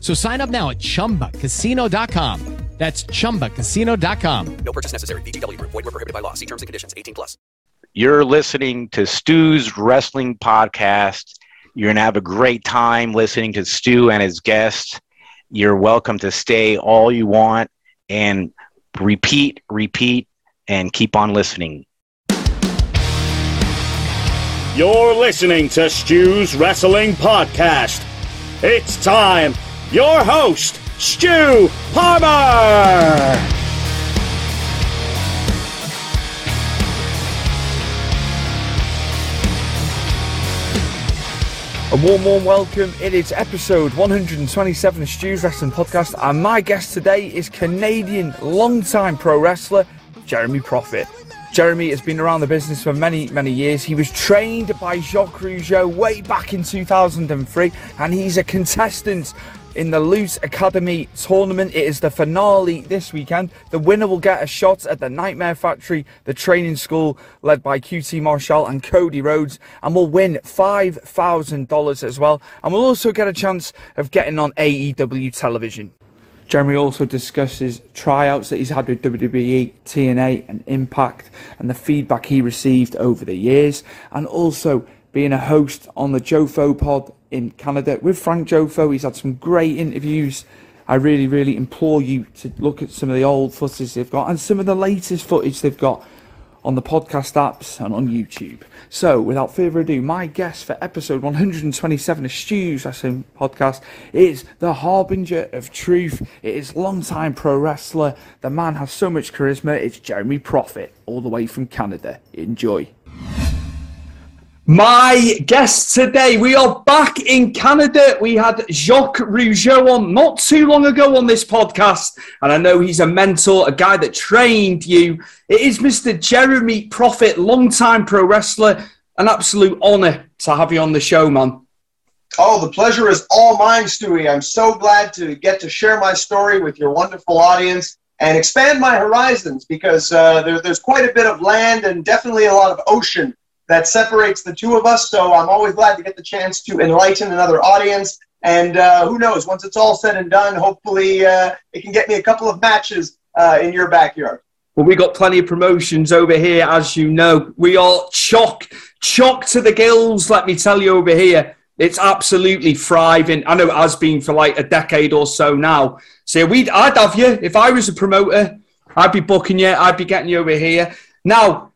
So sign up now at chumbacasino.com. That's chumbacasino.com. No purchase necessary. VGW Group. Void were prohibited by law. See terms and conditions. 18 plus. You're listening to Stu's Wrestling Podcast. You're going to have a great time listening to Stu and his guests. You're welcome to stay all you want and repeat, repeat, and keep on listening. You're listening to Stu's Wrestling Podcast. It's time. Your host, Stu Palmer. A warm, warm welcome. It is episode 127 of Stu's Wrestling Podcast, and my guest today is Canadian long-time pro wrestler Jeremy Prophet. Jeremy has been around the business for many, many years. He was trained by Jacques Rougeau way back in 2003, and he's a contestant in the Lutte Academy tournament. It is the finale this weekend. The winner will get a shot at the Nightmare Factory, the training school led by QT Marshall and Cody Rhodes, and will win $5,000 as well. And will also get a chance of getting on AEW television. Jeremy also discusses tryouts that he's had with WWE, TNA, and Impact, and the feedback he received over the years, and also being a host on the Jofo pod in Canada with Frank Jofo. He's had some great interviews. I really, really implore you to look at some of the old footage they've got and some of the latest footage they've got on the podcast apps and on YouTube. So, without further ado, my guest for episode 127 of Stu's Wrestling Podcast is the harbinger of truth. It is long-time pro wrestler. The man has so much charisma. It's Jeremy Prophet, all the way from Canada. Enjoy. My guest today, we are back in Canada. We had Jacques Rougeau on not too long ago on this podcast, and I know he's a mentor, a guy that trained you. It is Mr. Jeremy Prophet, long-time pro wrestler. An absolute honour to have you on the show, man. Oh, the pleasure is all mine, Stewie. I'm so glad to get to share my story with your wonderful audience and expand my horizons because uh, there, there's quite a bit of land and definitely a lot of ocean that separates the two of us. So I'm always glad to get the chance to enlighten another audience. And uh, who knows, once it's all said and done, hopefully uh, it can get me a couple of matches uh, in your backyard. Well, we got plenty of promotions over here, as you know. We are chock, chock to the gills, let me tell you over here. It's absolutely thriving. I know it has been for like a decade or so now. So we'd, I'd have you if I was a promoter. I'd be booking you. I'd be getting you over here. Now,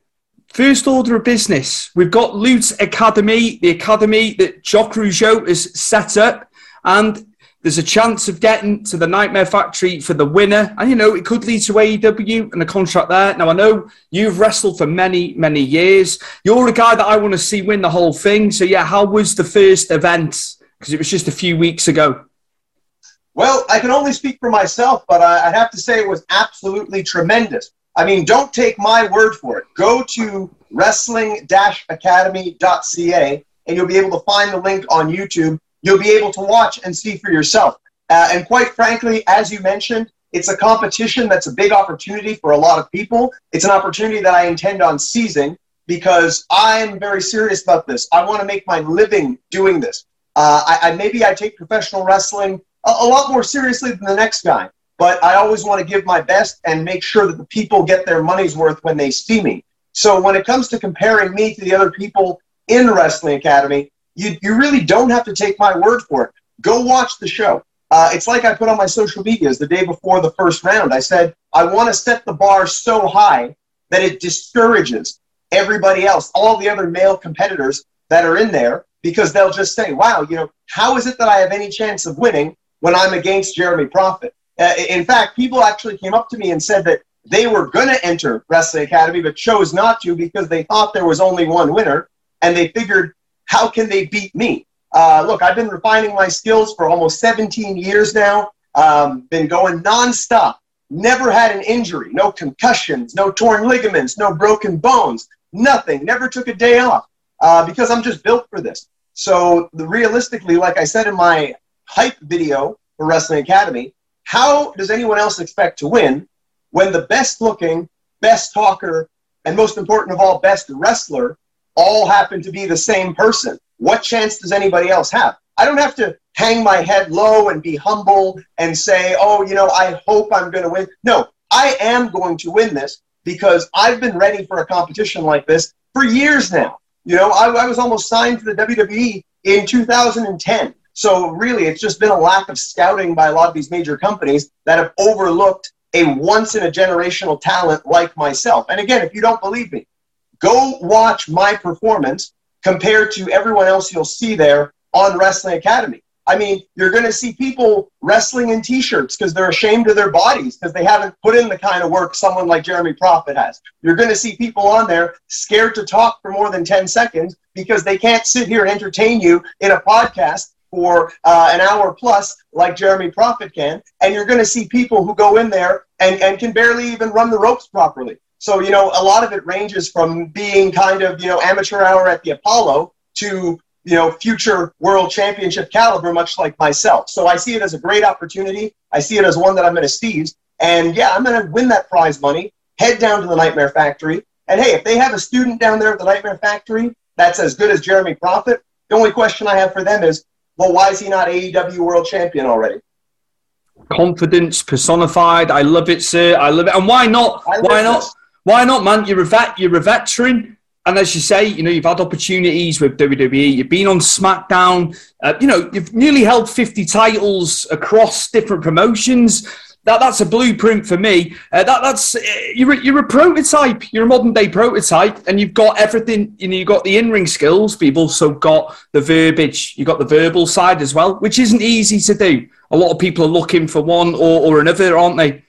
First order of business. We've got Lutte Academy, the academy that Jacques Rougeau has set up, and there's a chance of getting to the Nightmare Factory for the winner. And you know, it could lead to AEW and a contract there. Now, I know you've wrestled for many, many years. You're a guy that I want to see win the whole thing. So, yeah, how was the first event? Because it was just a few weeks ago. Well, I can only speak for myself, but I have to say it was absolutely tremendous. I mean, don't take my word for it. Go to wrestling-academy.ca and you'll be able to find the link on YouTube. You'll be able to watch and see for yourself. Uh, and quite frankly, as you mentioned, It's a competition that's a big opportunity for a lot of people. It's an opportunity that I intend on seizing because I'm very serious about this. I want to make my living doing this. Uh, I, I, maybe I take professional wrestling a, a lot more seriously than the next guy, but I always want to give my best and make sure that the people get their money's worth when they see me. So when it comes to comparing me to the other people in the Wrestling Academy, you, you really don't have to take my word for it. Go watch the show. Uh, it's like I put on my social medias the day before the first round. I said, I want to set the bar so high that it discourages everybody else, all the other male competitors that are in there, because they'll just say, wow, you know, how is it that I have any chance of winning when I'm against Jeremy Prophet? Uh, in fact, people actually came up to me and said that they were going to enter Wrestling Academy, but chose not to because they thought there was only one winner, and they figured, how can they beat me? Uh, look, I've been refining my skills for almost 17 years now. Um, been going nonstop. Never had an injury, no concussions, no torn ligaments, no broken bones, nothing. Never took a day off uh, because I'm just built for this. So, the, realistically, like I said in my hype video for Wrestling Academy, how does anyone else expect to win when the best looking, best talker, and most important of all, best wrestler all happen to be the same person? What chance does anybody else have? I don't have to hang my head low and be humble and say, oh, you know, I hope I'm going to win. No, I am going to win this because I've been ready for a competition like this for years now. You know, I, I was almost signed to the WWE in 2010. So really, it's just been a lack of scouting by a lot of these major companies that have overlooked a once in a generational talent like myself. And again, if you don't believe me, go watch my performance compared to everyone else you'll see there on Wrestling Academy. I mean, you're going to see people wrestling in t-shirts because they're ashamed of their bodies because they haven't put in the kind of work someone like Jeremy Prophet has. You're going to see people on there scared to talk for more than 10 seconds because they can't sit here and entertain you in a podcast for uh, an hour plus like Jeremy Prophet can. And you're going to see people who go in there and, and can barely even run the ropes properly. So, you know, a lot of it ranges from being kind of, you know, amateur hour at the Apollo to, you know, future world championship caliber, much like myself. So I see it as a great opportunity. I see it as one that I'm going to seize. And yeah, I'm going to win that prize money, head down to the Nightmare Factory. And hey, if they have a student down there at the Nightmare Factory that's as good as Jeremy Prophet, the only question I have for them is, well, why is he not AEW world champion already? Confidence personified. I love it, sir. I love it. And why not? Why not? This. Why not, man? You're a vet. You're a veteran. And as you say, you know, you've had opportunities with WWE. You've been on SmackDown. Uh, you know, you've nearly held 50 titles across different promotions. That, that's a blueprint for me. Uh, that, that's uh, you're, you're a prototype. You're a modern day prototype, and you've got everything. You know, you've got the in ring skills. But you've also got the verbiage. You've got the verbal side as well, which isn't easy to do. A lot of people are looking for one or, or another, aren't they?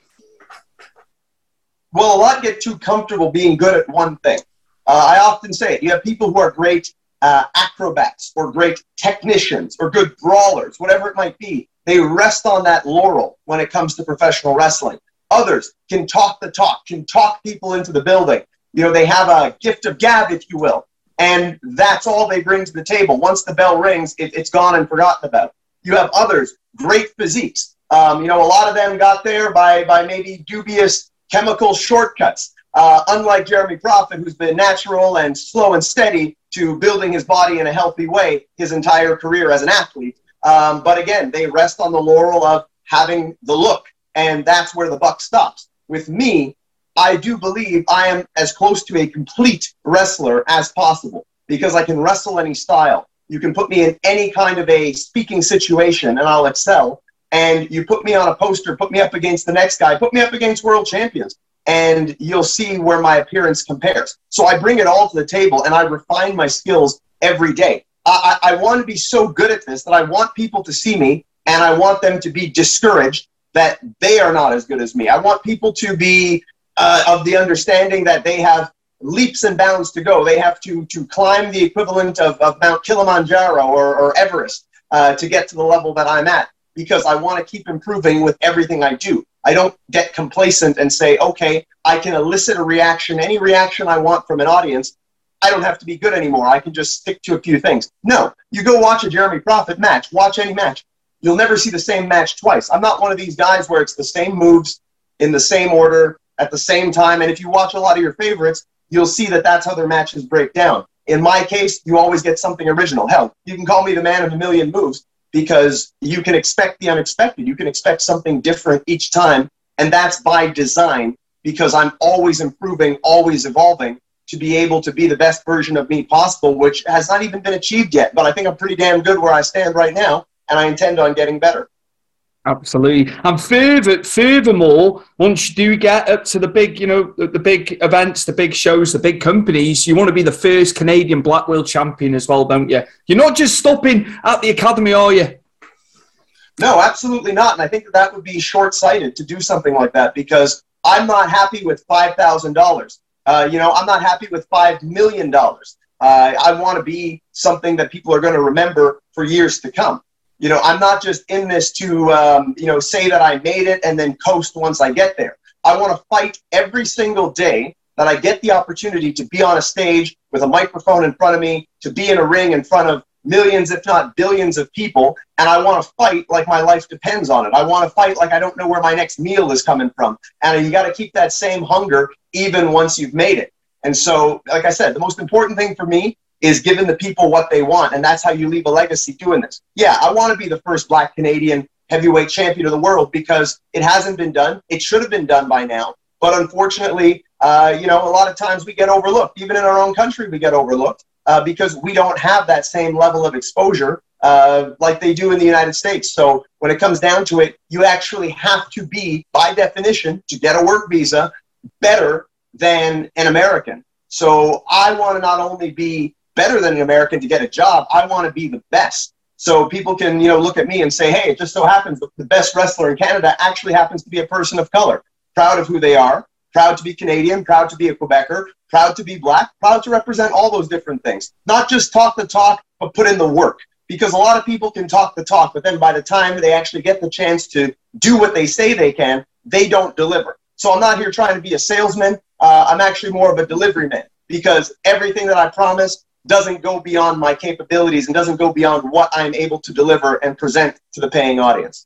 Well, a lot get too comfortable being good at one thing. Uh, I often say it. You have people who are great uh, acrobats or great technicians or good brawlers, whatever it might be. They rest on that laurel when it comes to professional wrestling. Others can talk the talk, can talk people into the building. You know, they have a gift of gab, if you will. And that's all they bring to the table. Once the bell rings, it, it's gone and forgotten about. You have others, great physiques. Um, you know, a lot of them got there by, by maybe dubious chemical shortcuts. Uh, unlike Jeremy Prophet, who's been natural and slow and steady to building his body in a healthy way his entire career as an athlete. Um, but again, they rest on the laurel of having the look, and that's where the buck stops. With me, I do believe I am as close to a complete wrestler as possible because I can wrestle any style. You can put me in any kind of a speaking situation and I'll excel and you put me on a poster, put me up against the next guy, put me up against world champions, and you'll see where my appearance compares. So I bring it all to the table and I refine my skills every day. I, I, want to be so good at this that I want people to see me and I want them to be discouraged that they are not as good as me. I want people to be uh, of the understanding that they have leaps and bounds to go. They have to, to climb the equivalent of, of Mount Kilimanjaro or, or Everest uh, to get to the level that I'm at because I want to keep improving with everything I do. I don't get complacent and say, okay, I can elicit a reaction, any reaction I want from an audience. I don't have to be good anymore. I can just stick to a few things. No, you go watch a Jeremy Prophet match, watch any match. you'll never see the same match twice. I'm not one of these guys where it's the same moves in the same order at the same time. And if you watch a lot of your favorites, you'll see that that's how their matches break down. In my case, you always get something original. Hell, you can call me the man of a million moves because you can expect the unexpected. You can expect something different each time. And that's by design because I'm always improving, always evolving to be able to be the best version of me possible, which has not even been achieved yet. But I think I'm pretty damn good where I stand right now, and I intend on getting better. Absolutely. And further, furthermore, once you do get up to the big, you know, the, the, big events, the big shows, the big companies, you want to be the first Canadian Black World champion as well, don't you? You're not just stopping at the academy, are you? No, absolutely not. And I think that, that would be short sighted to do something like that because I'm not happy with $5,000. Uh, you know, I'm not happy with $5 million. Uh, I want to be something that people are going to remember for years to come you know, I'm not just in this to, um, you know, say that I made it and then coast once I get there. I want to fight every single day that I get the opportunity to be on a stage with a microphone in front of me, to be in a ring in front of millions, if not billions of people. And I want to fight like my life depends on it. I want to fight like I don't know where my next meal is coming from. And you got to keep that same hunger even once you've made it. And so, like I said, the most important thing for me is giving the people what they want. And that's how you leave a legacy doing this. Yeah, I want to be the first black Canadian heavyweight champion of the world because it hasn't been done. It should have been done by now. But unfortunately, uh, you know, a lot of times we get overlooked. Even in our own country, we get overlooked uh, because we don't have that same level of exposure uh, like they do in the United States. So when it comes down to it, you actually have to be, by definition, to get a work visa, better than an American. So I want to not only be better than an American to get a job. I want to be the best. So people can, you know, look at me and say, hey, it just so happens the best wrestler in Canada actually happens to be a person of color, proud of who they are, proud to be Canadian, proud to be a Quebecer, proud to be black, proud to represent all those different things. Not just talk the talk, but put in the work. Because a lot of people can talk the talk, but then by the time they actually get the chance to do what they say they can, they don't deliver. So I'm not here trying to be a salesman. Uh, I'm actually more of a delivery man because everything that I promise, doesn't go beyond my capabilities and doesn't go beyond what I'm able to deliver and present to the paying audience.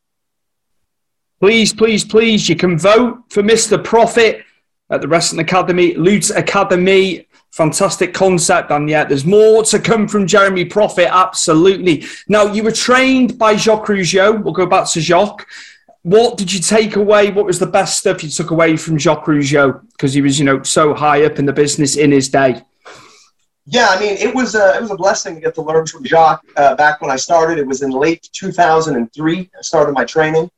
Please, please, please, you can vote for Mr. Prophet at the Wrestling Academy, Lutte Academy. Fantastic concept, and yet there's more to come from Jeremy Prophet, absolutely. Now, you were trained by Jacques Rougeau. We'll go back to Jacques. What did you take away? What was the best stuff you took away from Jacques Rougeau? Because he was, you know, so high up in the business in his day. Yeah, I mean, it was a, it was a blessing to get to learn from Jacques uh, back when I started. It was in late 2003. I started my training.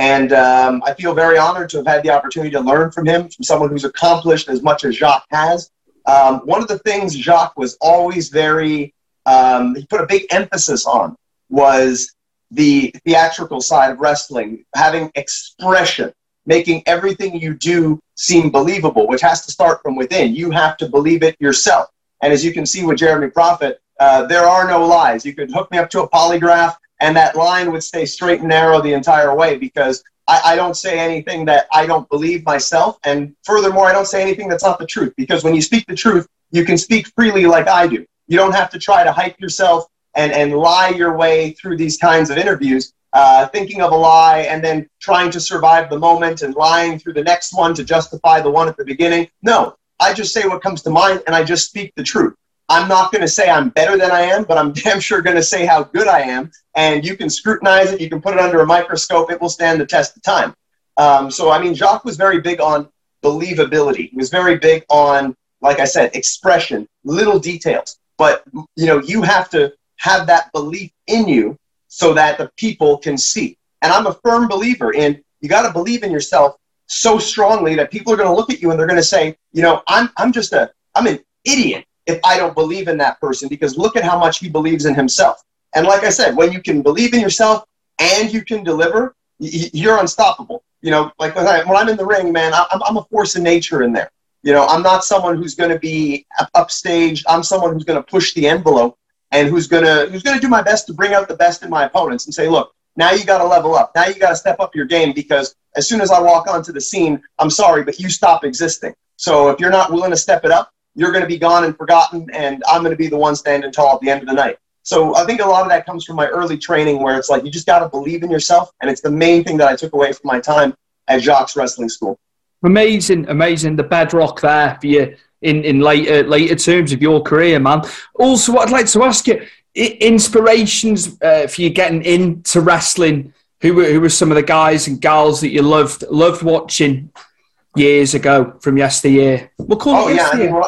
And um, I feel very honored to have had the opportunity to learn from him, from someone who's accomplished as much as Jacques has. Um, one of the things Jacques was always very, um, he put a big emphasis on was the theatrical side of wrestling, having expression, making everything you do seem believable, which has to start from within. You have to believe it yourself. And as you can see with Jeremy Prophet, uh, there are no lies. You could hook me up to a polygraph, and that line would stay straight and narrow the entire way because I, I, don't say anything that I don't believe myself. And furthermore, I don't say anything that's not the truth because when you speak the truth, you can speak freely like I do. You don't have to try to hype yourself and, and lie your way through these kinds of interviews, uh, thinking of a lie and then trying to survive the moment and lying through the next one to justify the one at the beginning. No, I just say what comes to mind and I just speak the truth. I'm not going to say I'm better than I am, but I'm damn sure going to say how good I am. And you can scrutinize it, you can put it under a microscope, it will stand the test of time. Um, so, I mean, Jacques was very big on believability. He was very big on, like I said, expression, little details. But, you know, you have to have that belief in you so that the people can see. And I'm a firm believer in you got to believe in yourself so strongly that people are going to look at you and they're going to say, you know, I'm, I'm just a, I'm an idiot if I don't believe in that person because look at how much he believes in himself. And like I said, when you can believe in yourself and you can deliver, you're unstoppable. You know, like when, I, am in the ring, man, I'm, I'm a force of nature in there. You know, I'm not someone who's going to be upstage. I'm someone who's going to push the envelope and who's going to who's going to do my best to bring out the best in my opponents and say, look, now you got to level up. Now you got to step up your game because as soon as I walk onto the scene, I'm sorry, but you stop existing. So if you're not willing to step it up, you're going to be gone and forgotten, and I'm going to be the one standing tall at the end of the night. So I think a lot of that comes from my early training where it's like you just got to believe in yourself. And it's the main thing that I took away from my time at Jacques Wrestling School. Amazing, amazing. The bedrock there for you in, in later later terms of your career, man. Also, what I'd like to ask you, inspirations uh, for you getting into wrestling. Who were, who were some of the guys and gals that you loved loved watching years ago from yesteryear? We'll call oh, it yeah. I mean,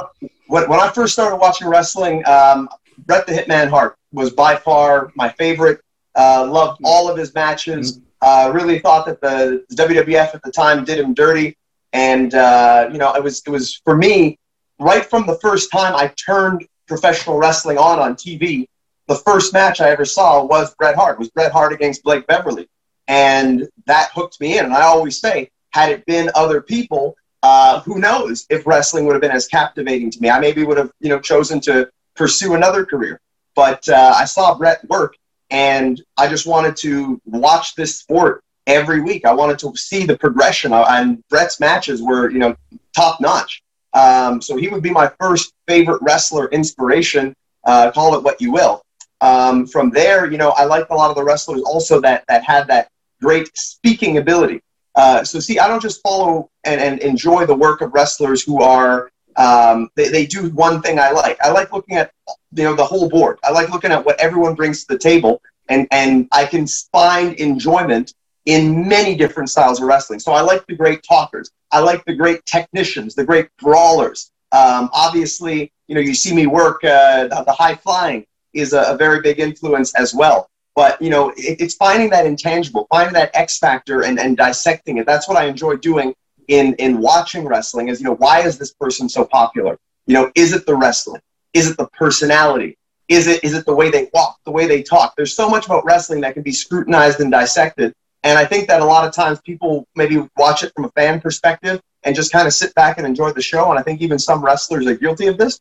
when, when I first started watching wrestling, um, Bret the Hitman Hart was by far my favorite. Uh, loved all of his matches. Mm-hmm. Uh, really thought that the, WWF at the time did him dirty, and uh, you know it was it was for me right from the first time I turned professional wrestling on on TV. The first match I ever saw was Bret Hart. Was Bret Hart against Blake Beverly, and that hooked me in. And I always say, had it been other people, uh, who knows if wrestling would have been as captivating to me? I maybe would have you know chosen to pursue another career. But uh, I saw Bret work, and I just wanted to watch this sport every week. I wanted to see the progression, uh, and Bret's matches were, you know, top notch. Um, so he would be my first favorite wrestler inspiration. Uh, call it what you will. Um, from there, you know, I liked a lot of the wrestlers also that that had that great speaking ability. Uh, so see, I don't just follow and, and enjoy the work of wrestlers who are um, they, they do one thing I like. I like looking at you know the whole board. I like looking at what everyone brings to the table, and and I can find enjoyment in many different styles of wrestling. So I like the great talkers. I like the great technicians, the great brawlers. Um, obviously, you know, you see me work. Uh, the high flying is a, a, very big influence as well. But you know, it, it's finding that intangible, finding that X factor, and and dissecting it. That's what I enjoy doing in in watching wrestling is you know why is this person so popular? You know is it the wrestling? Is it the personality? Is it is it the way they walk the way they talk? There's so much about wrestling that can be scrutinized and dissected. And i think that a lot of times people maybe watch it from a fan perspective and just kind of sit back and enjoy the show. And i think even some wrestlers are guilty of this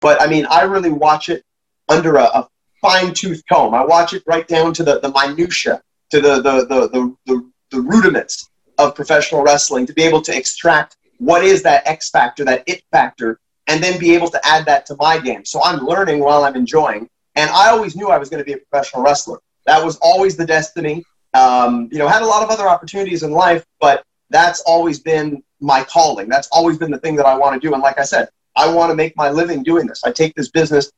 But I mean, I really watch it under a, a fine tooth comb. I watch it right down to the, the minutia, to the, the, the, the, the, the rudiments of professional wrestling to be able to extract what is that X factor, that it factor, and then be able to add that to my game. So I'm learning while I'm enjoying. And I always knew I was going to be a professional wrestler. That was always the destiny. Um, you know, had a lot of other opportunities in life, but that's always been my calling. That's always been the thing that I want to do. And like I said, I want to make my living doing this. I take this business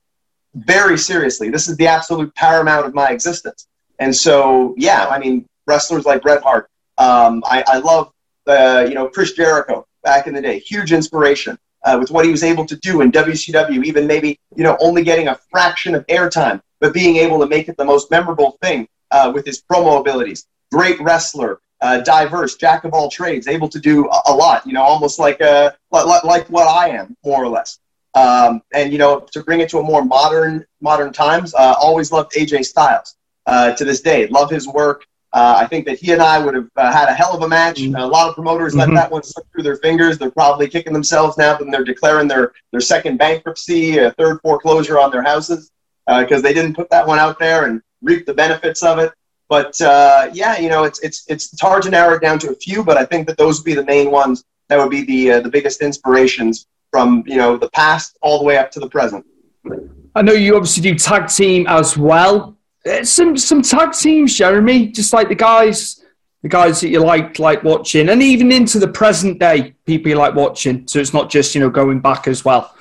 very seriously. This is the absolute paramount of my existence. And so, yeah, I mean, wrestlers like Bret Hart, um, I, I, love, uh, you know, Chris Jericho back in the day, huge inspiration uh, with what he was able to do in WCW, even maybe, you know, only getting a fraction of airtime, but being able to make it the most memorable thing uh, with his promo abilities. Great wrestler, uh, diverse, jack of all trades, able to do a, a lot, you know, almost like, uh, like, like what I am, more or less. Um, and, you know, to bring it to a more modern, modern times, uh, always loved AJ Styles Uh, to this day. Love his work. Uh, I think that he and I would have uh, had a hell of a match. Mm-hmm. a lot of promoters mm-hmm. let that one slip through their fingers. They're probably kicking themselves now that they're declaring their, their second bankruptcy, a third foreclosure on their houses because they didn't put that one out there and reap the benefits of it. But uh, yeah, you know, it's, it's it's hard to narrow it down to a few, but I think that those would be the main ones that would be the uh, the biggest inspirations from you know the past all the way up to the present. I know you obviously do tag team as well. Uh, some some tag teams, Jeremy, just like the guys, the guys that you like like watching, and even into the present day, people you like watching. So it's not just you know going back as well.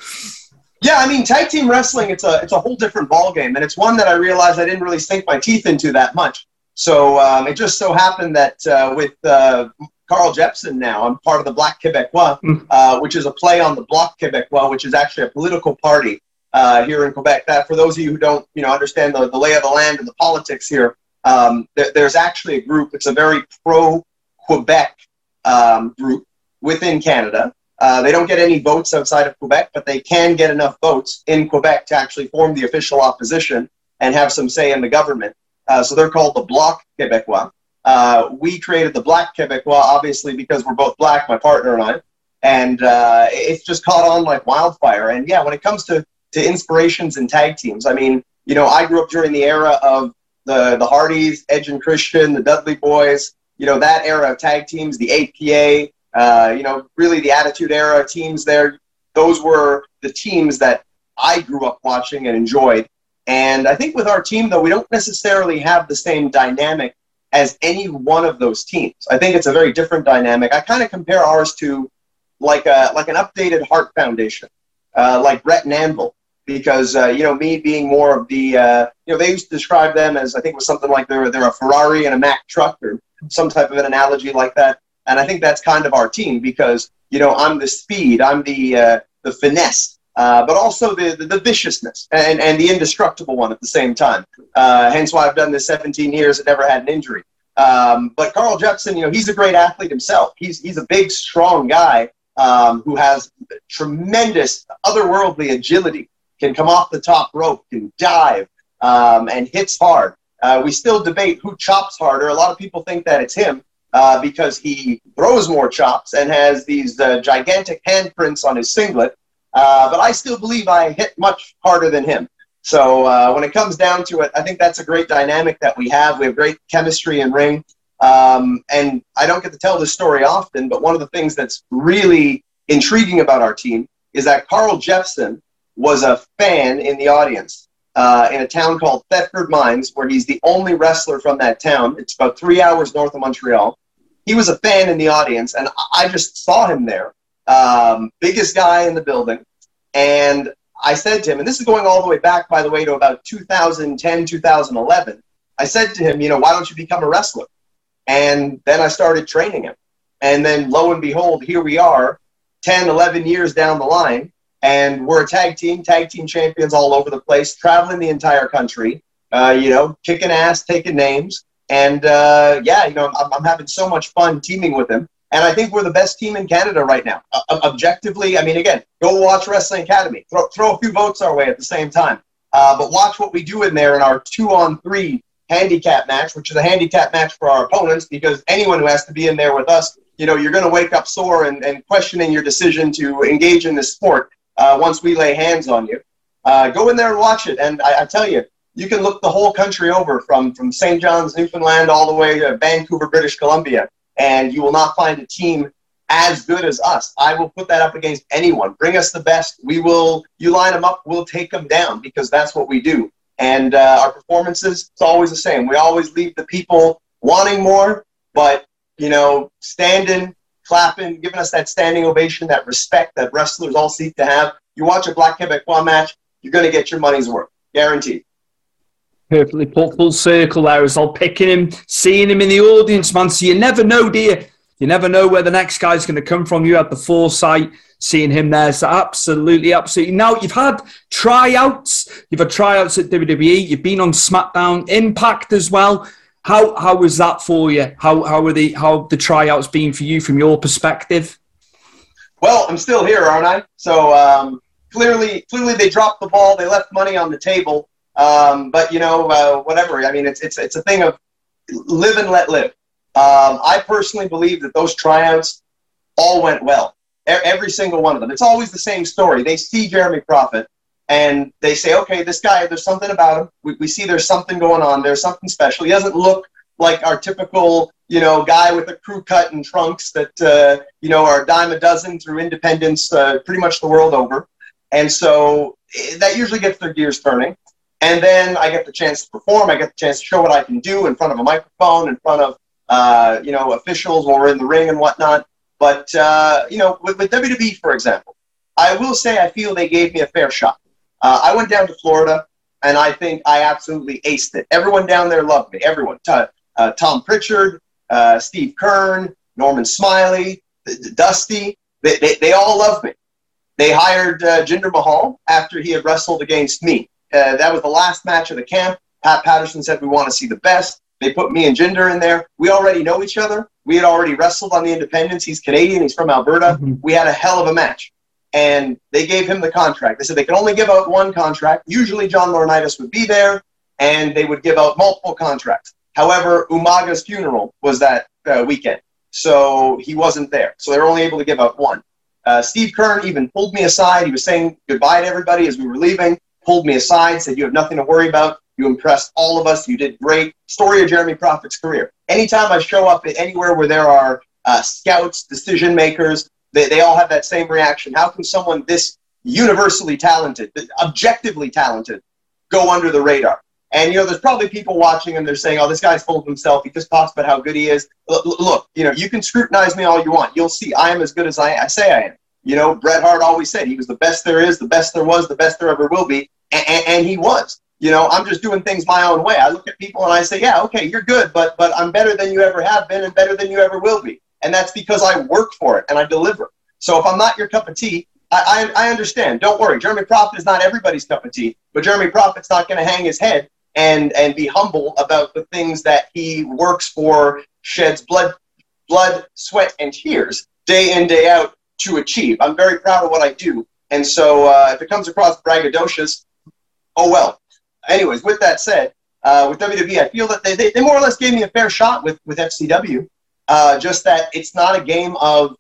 Yeah, I mean, tag team wrestling it's a it's a whole different ball game, and it's one that I realized I didn't really sink my teeth into that much. So um, it just so happened that uh, with uh, Karl Jepson now, I'm part of the Black Quebecois, mm. uh, which is a play on the Bloc Quebecois, which is actually a political party uh, here in Quebec. That for those of you who don't, you know, understand the, the lay of the land and the politics here, um, there, there's actually a group. It's a very pro Quebec um, group within Canada. Uh, they don't get any votes outside of Quebec, but they can get enough votes in Quebec to actually form the official opposition. and have some say in the government. Uh, so they're called the Bloc Québécois. Uh, we created the Black Québécois, obviously, because we're both black, my partner and I. And uh, it's just caught on like wildfire. And yeah, when it comes to, to inspirations and tag teams, I mean, you know, I grew up during the era of the, the Hardys, Edge and Christian, the Dudley Boyz, you know, that era of tag teams, the APA, uh, you know, really the Attitude Era teams there. Those were the teams that I grew up watching and enjoyed. And I think with our team, though, we don't necessarily have the same dynamic as any one of those teams. I think it's a very different dynamic. I kind of compare ours to like a like an updated Hart Foundation, uh, like Bret and Anvil, because uh, you know me being more of the uh, you know they used to describe them as I think was something like they're they're a Ferrari and a Mack truck or some type of an analogy like that. And I think that's kind of our team because you know I'm the speed, I'm the uh, the finesse, uh, but also the, the, the, viciousness and, and the indestructible one at the same time. Uh, hence why I've done this 17 years and never had an injury. Um, but Karl Jepson, you know, he's a great athlete himself. He's, he's a big, strong guy um, who has tremendous otherworldly agility, can come off the top rope, can dive, um, and hits hard. Uh, we still debate who chops harder. A lot of people think that it's him. Uh, because he throws more chops and has these uh, gigantic handprints on his singlet, uh, but I still believe I hit much harder than him. So uh, when it comes down to it, I think that's a great dynamic that we have. We have great chemistry in ring. Um, and I don't get to tell this story often, but one of the things that's really intriguing about our team is that Karl Jepson was a fan in the audience uh, in a town called Thetford Mines, where he's the only wrestler from that town. It's about three hours north of Montreal. He was a fan in the audience, and I just saw him there um, biggest guy in the building. And I said to him, and this is going all the way back, by the way, to about 2010, 2011. I said to him, you know, why don't you become a wrestler? And then I started training him. And then lo and behold, here we are, 10, 11 years down the line. And we're a tag team, tag team champions all over the place, traveling the entire country, uh, you know, kicking ass, taking names. And uh, yeah, you know, I'm, I'm having so much fun teaming with him. And I think we're the best team in Canada right now. Uh, objectively, I mean, again, go watch Wrestling Academy. Throw, throw a few votes our way at the same time. Uh, but watch what we do in there in our two on three handicap match, which is a handicap match for our opponents, because anyone who has to be in there with us, you know, you're going to wake up sore and, and questioning your decision to engage in this sport uh, once we lay hands on you. Uh, go in there and watch it. And I, I tell you, you can look the whole country over from, from St. John's, Newfoundland, all the way to Vancouver, British Columbia and you will not find a team as good as us. I will put that up against anyone. Bring us the best. We will. You line them up, we'll take them down because that's what we do. And uh, our performances, it's always the same. We always leave the people wanting more, but you know, standing, clapping, giving us that standing ovation, that respect that wrestlers all seek to have. You watch a Black Quebecois match, you're going to get your money's worth, guaranteed perfectly put full circle there as well, picking him, seeing him in the audience, man. So you never know, dear. you? Never know where the next guy's going to come from. You had the foresight seeing him there. So absolutely, absolutely. Now you've had tryouts. You've had tryouts at WWE. You've been on SmackDown, Impact as well. How how was that for you? How how were the how the tryouts been for you from your perspective? Well, I'm still here, aren't I? So um, clearly, clearly they dropped the ball. They left money on the table. Um, but you know, uh, whatever. I mean, it's it's it's a thing of live and let live. Um, I personally believe that those tryouts all went well. Every single one of them. It's always the same story. They see Jeremy Prophet and they say, okay, this guy, there's something about him. We, we see there's something going on. There's something special. He doesn't look like our typical, you know, guy with a crew cut and trunks that, uh, you know, are a dime a dozen through independents uh, pretty much the world over. And so eh, that usually gets their gears turning. And then I get the chance to perform. I get the chance to show what I can do in front of a microphone, in front of uh, you know officials when we're in the ring and whatnot. But uh, you know, with, with, WWE, for example, I will say I feel they gave me a fair shot. Uh, I went down to Florida, and I think I absolutely aced it. Everyone down there loved me. Everyone, uh, Tom Pritchard, uh, Steve Keirn, Norman Smiley, Dusty, they, they, they all loved me. They hired uh, Jinder Mahal after he had wrestled against me. Uh, that was the last match of the camp. Pat Patterson said, We want to see the best. They put me and Jinder in there. We already know each other. We had already wrestled on the independents. He's Canadian, he's from Alberta. Mm-hmm. We had a hell of a match. And they gave him the contract. They said they could only give out one contract. Usually John Laurinaitis would be there. and they would give out multiple contracts. However, Umaga's funeral was that uh, weekend, so he wasn't there. So they were only able to give out one. Uh, Steve Keirn even pulled me aside. He was saying goodbye to everybody as we were leaving, pulled me aside, said, You have nothing to worry about. You impressed all of us. You did great. Story of Jeremy Prophet's career. Anytime I show up at anywhere where there are uh, scouts, decision makers, they, they all have that same reaction. How can someone this universally talented, objectively talented, go under the radar? And you know, there's probably people watching and they're saying, "Oh, this guy's full of himself. He just talks about how good he is." Look, look you know, you can scrutinize me all you want. You'll see I am as good as I, I say I am. You know, Bret Hart always said he was the best there is, the best there was, the best there ever will be, and, and, he was. You know, I'm just doing things my own way. I look at people and I say, "Yeah, okay, you're good, but but I'm better than you ever have been, and better than you ever will be." And that's because I work for it and I deliver. So if I'm not your cup of tea, I, I, I understand. Don't worry. Jeremy Prophet is not everybody's cup of tea, but Jeremy Prophet's not going to hang his head and and be humble about the things that he works for, sheds blood, blood, sweat, and tears day in day out to achieve. I'm very proud of what I do, and so uh, if it comes across braggadocious, oh well. Anyways, with that said, uh, with WWE, I feel that they, they, they, more or less gave me a fair shot with with FCW. Uh, just that it's not a game of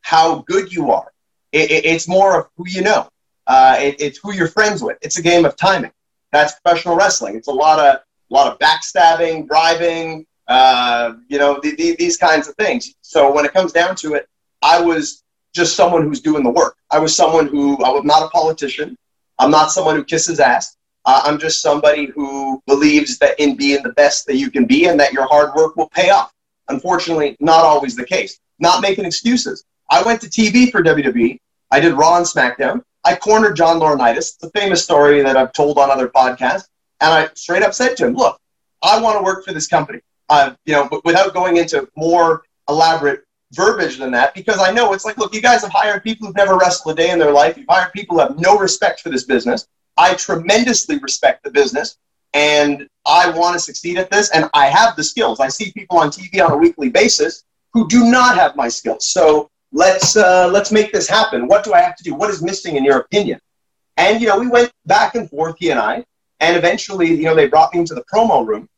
how good you are. It, it, it's more of who you know. Uh, it, it's who you're friends with. It's a game of timing. That's professional wrestling. It's a lot of a lot of backstabbing, bribing, uh, you know, the, the, these kinds of things. So when it comes down to it, I was just someone who's doing the work. I was someone who I was not a politician. I'm not someone who kisses ass. Uh, I'm just somebody who believes that in being the best that you can be and that your hard work will pay off. Unfortunately, not always the case. Not making excuses. I went to TV for WWE. I did Raw and SmackDown. I cornered John Laurinaitis. It's a famous story that I've told on other podcasts. And I straight up said to him, look, I want to work for this company. Uh, you know, but without going into more elaborate verbiage than that, because I know it's like, look, you guys have hired people who've never wrestled a day in their life. You've hired people who have no respect for this business. I tremendously respect the business and I want to succeed at this. And I have the skills. I see people on TV on a weekly basis who do not have my skills. So let's uh, let's make this happen. What do I have to do? What is missing in your opinion? And you know, we went back and forth, he and I, and eventually, you know, they brought me into the promo room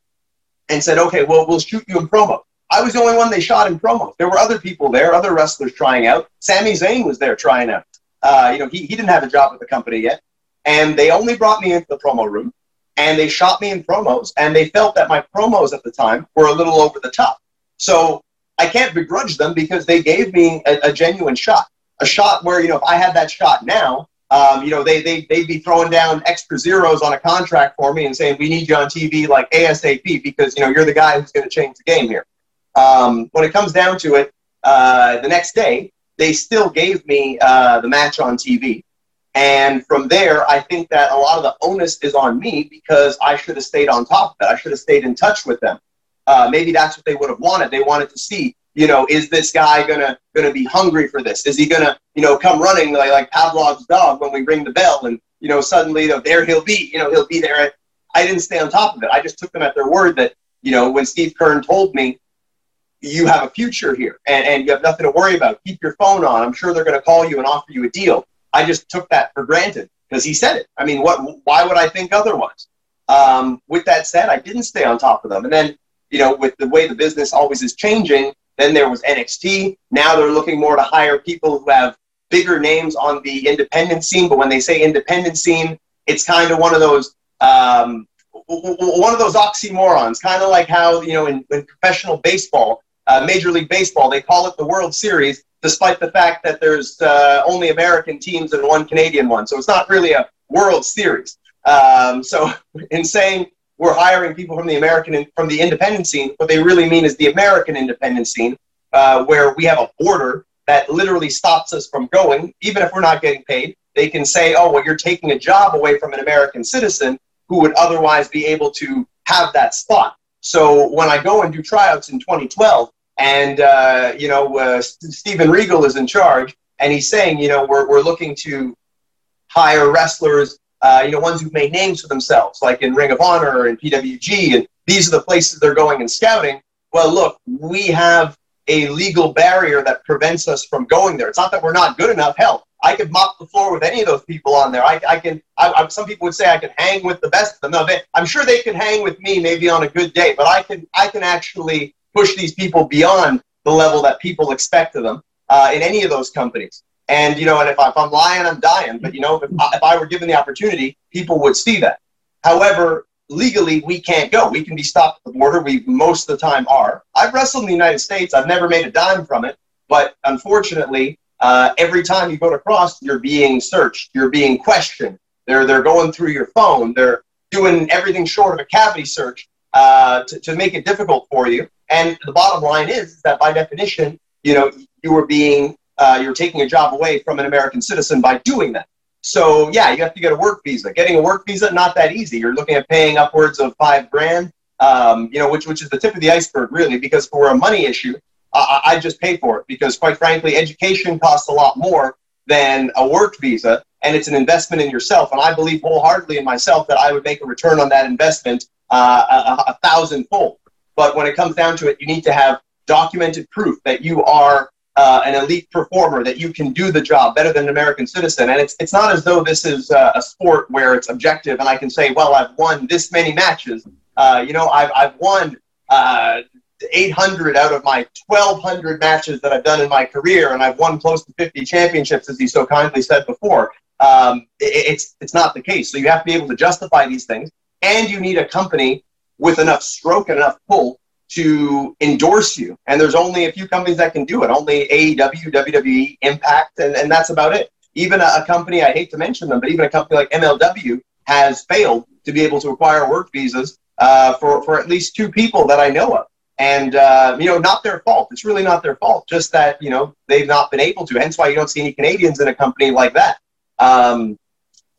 and said, "Okay, well, we'll shoot you in promo." I was the only one they shot in promo. There were other people there, other wrestlers trying out. Sami Zayn was there trying out. Uh, you know, he, he didn't have a job with the company yet. And they only brought me into the promo room and they shot me in promos and they felt that my promos at the time were a little over the top. So I can't begrudge them because they gave me a, a genuine shot, a shot where you know if I had that shot now, um, you know they they they'd be throwing down extra zeros on a contract for me and saying we need you on TV like ASAP because you know you're the guy who's going to change the game here. Um, when it comes down to it, uh, the next day they still gave me uh, the match on TV. And from there, I think that a lot of the onus is on me because I should have stayed on top of it. I should have stayed in touch with them. Uh, maybe that's what they would have wanted. They wanted to see, you know, is this guy gonna gonna be hungry for this? Is he gonna, you know, come running like, like Pavlov's dog when we ring the bell and you know suddenly you know, there he'll be, you know, he'll be there. I didn't stay on top of it. I just took them at their word that you know when Steve Keirn told me you have a future here and, and you have nothing to worry about. Keep your phone on. I'm sure they're going to call you and offer you a deal. I just took that for granted because he said it. I mean, what? Why would I think otherwise? Um, with that said, I didn't stay on top of them. And then you know, with the way the business always is changing, then there was NXT. Now they're looking more to hire people who have bigger names on the independent scene. But when they say independent scene, it's kind of one of those um, one of those oxymorons, kind of like how you know in, in professional baseball, uh, Major League Baseball, they call it the World Series, despite the fact that there's uh, only American teams and one Canadian one. So it's not really a World Series. Um, so in saying we're hiring people from the American and from the independent scene. What they really mean is the American independent scene, uh, where we have a border that literally stops us from going, even if we're not getting paid. They can say, "Oh, well, you're taking a job away from an American citizen who would otherwise be able to have that spot." So when I go and do tryouts in 2012, and uh, you know uh, Steven Regal is in charge, and he's saying, you know, we're we're looking to hire wrestlers uh, you know, ones who've made names for themselves, like in Ring of Honor and PWG, and these are the places they're going and scouting. Well, look, we have a legal barrier that prevents us from going there. It's not that we're not good enough. Hell, I could mop the floor with any of those people on there. I, I can. I, I, some people would say I could hang with the best of them. No, they, I'm sure they could hang with me maybe on a good day, but I can. I can actually push these people beyond the level that people expect of them uh, in any of those companies. And you know, and if, I, I'm lying, I'm dying. But you know, if I, if I were given the opportunity, people would see that. However, legally, we can't go. We can be stopped at the border. We most of the time are. I've wrestled in the United States. I've never made a dime from it. But unfortunately, uh, every time you go to cross, you're being searched. You're being questioned. They're they're going through your phone. They're doing everything short of a cavity search uh, to, to make it difficult for you. And the bottom line is that by definition, you know, you were being uh, you're taking a job away from an American citizen by doing that. So yeah, you have to get a work visa. Getting a work visa not that easy. You're looking at paying upwards of five grand. Um, you know, which which is the tip of the iceberg, really, because for a money issue, I, I just pay for it because, quite frankly, education costs a lot more than a work visa, and it's an investment in yourself. And I believe wholeheartedly in myself that I would make a return on that investment uh, a, a thousandfold. But when it comes down to it, you need to have documented proof that you are uh, an elite performer, that you can do the job better than an American citizen. And it's, it's not as though this is uh, a sport where it's objective and I can say, well, I've won this many matches. Uh, you know, I've, I've won uh, 800 out of my 1,200 matches that I've done in my career, and I've won close to 50 championships, as he so kindly said before. Um, it, it's it's not the case. So you have to be able to justify these things, and you need a company with enough stroke and enough pull to endorse you. And there's only a few companies that can do it. Only AEW, WWE, Impact, and, and that's about it. Even a, a company, I hate to mention them, but even a company like MLW has failed to be able to acquire work visas uh, for, for at least two people that I know of and uh, you know, not their fault. It's really not their fault. Just that you know they've not been able to. Hence why you don't see any Canadians in a company like that. Um,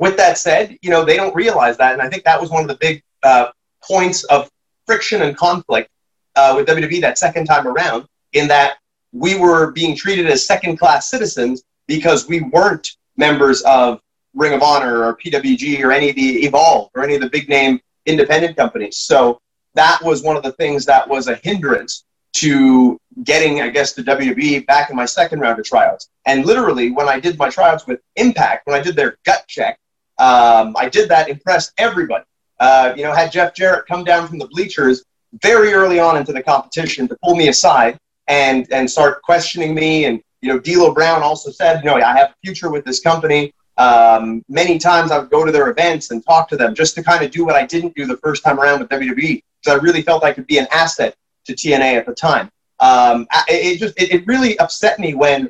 with that said, you know they don't realize that, and I think that was one of the big uh, points of friction and conflict uh, with WWE that second time around. In that we were being treated as second-class citizens because we weren't members of Ring of Honor or PWG or any of the Evolve or any of the big name independent companies. So that was one of the things that was a hindrance to getting, I guess, the WWE back in my second round of tryouts. And literally, when I did my tryouts with Impact, when I did their gut check, um, I did that, impressed everybody. Uh, you know, had Jeff Jarrett come down from the bleachers very early on into the competition to pull me aside and and start questioning me. And you know, D'Lo Brown also said, you know, I have a future with this company. Um, many times I would go to their events and talk to them just to kind of do what I didn't do the first time around with WWE because I really felt I could be an asset to TNA at the time. Um, it, just it, it really upset me when.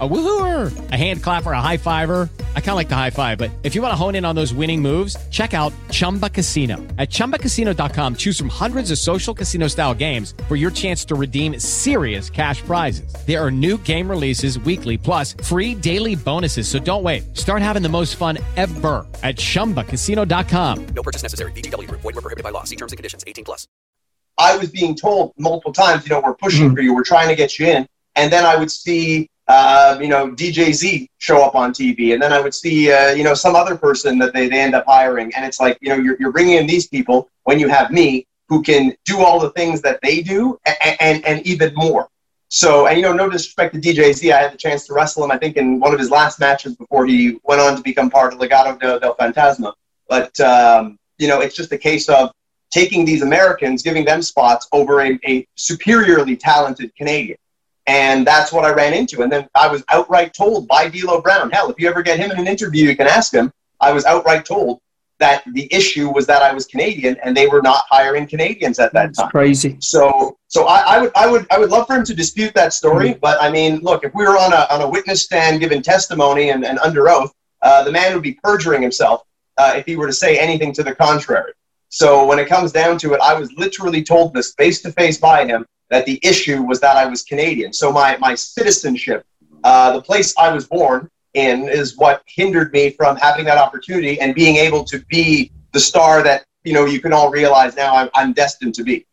A woohooer, a hand clapper, a high fiver. I kind of like the high five, but if you want to hone in on those winning moves, check out Chumba Casino. At ChumbaCasino.com, choose from hundreds of social casino style games for your chance to redeem serious cash prizes. There are new game releases weekly, plus free daily bonuses. So don't wait. Start having the most fun ever at ChumbaCasino.com. No purchase necessary. VGW. Void were prohibited by law. See terms and conditions. 18 plus. I was being told multiple times, you know, we're pushing mm-hmm. for you. We're trying to get you in. And then I would see uh, you know, DJZ show up on TV, and then I would see, uh, you know, some other person that they, they end up hiring, and it's like, you know, you're, you're bringing in these people when you have me who can do all the things that they do and, and, and even more. So, and you know, no disrespect to DJZ, I had the chance to wrestle him, I think, in one of his last matches before he went on to become part of Legado del, del Fantasma. But, um, you know, it's just a case of taking these Americans, giving them spots over a, a superiorly talented Canadian. And that's what I ran into. And then I was outright told by D'Lo Brown, hell, if you ever get him in an interview, you can ask him. I was outright told that the issue was that I was Canadian and they were not hiring Canadians at that That's time. Crazy. So, so I, I, would, I would, I would love for him to dispute that story. Mm-hmm. But I mean, look, if we were on a on a witness stand giving testimony and, and under oath, uh, the man would be perjuring himself uh, if he were to say anything to the contrary. So when it comes down to it, I was literally told this face to face by him that the issue was that I was Canadian. So my, my citizenship, uh, the place I was born in, is what hindered me from having that opportunity and being able to be the star that you know you can all realize now I'm, I'm destined to be.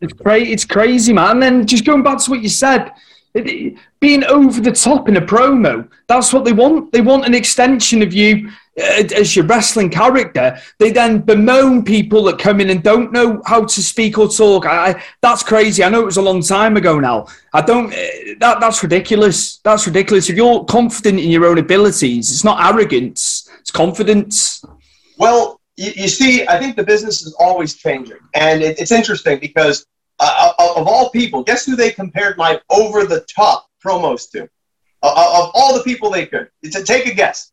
It's great. It's crazy, man. And just going back to what you said, it, being over the top in a promo, that's what they want. They want an extension of you as your wrestling character, they then bemoan people that come in and don't know how to speak or talk. I, that's crazy. I know it was a long time ago now. I don't. Uh, that that's ridiculous. That's ridiculous. If you're confident in your own abilities, it's not arrogance. It's confidence. Well, you, you see, I think the business is always changing, and it, it's interesting because uh, of all people, guess who they compared my over the top promos to? Uh, of all the people they could, take a guess.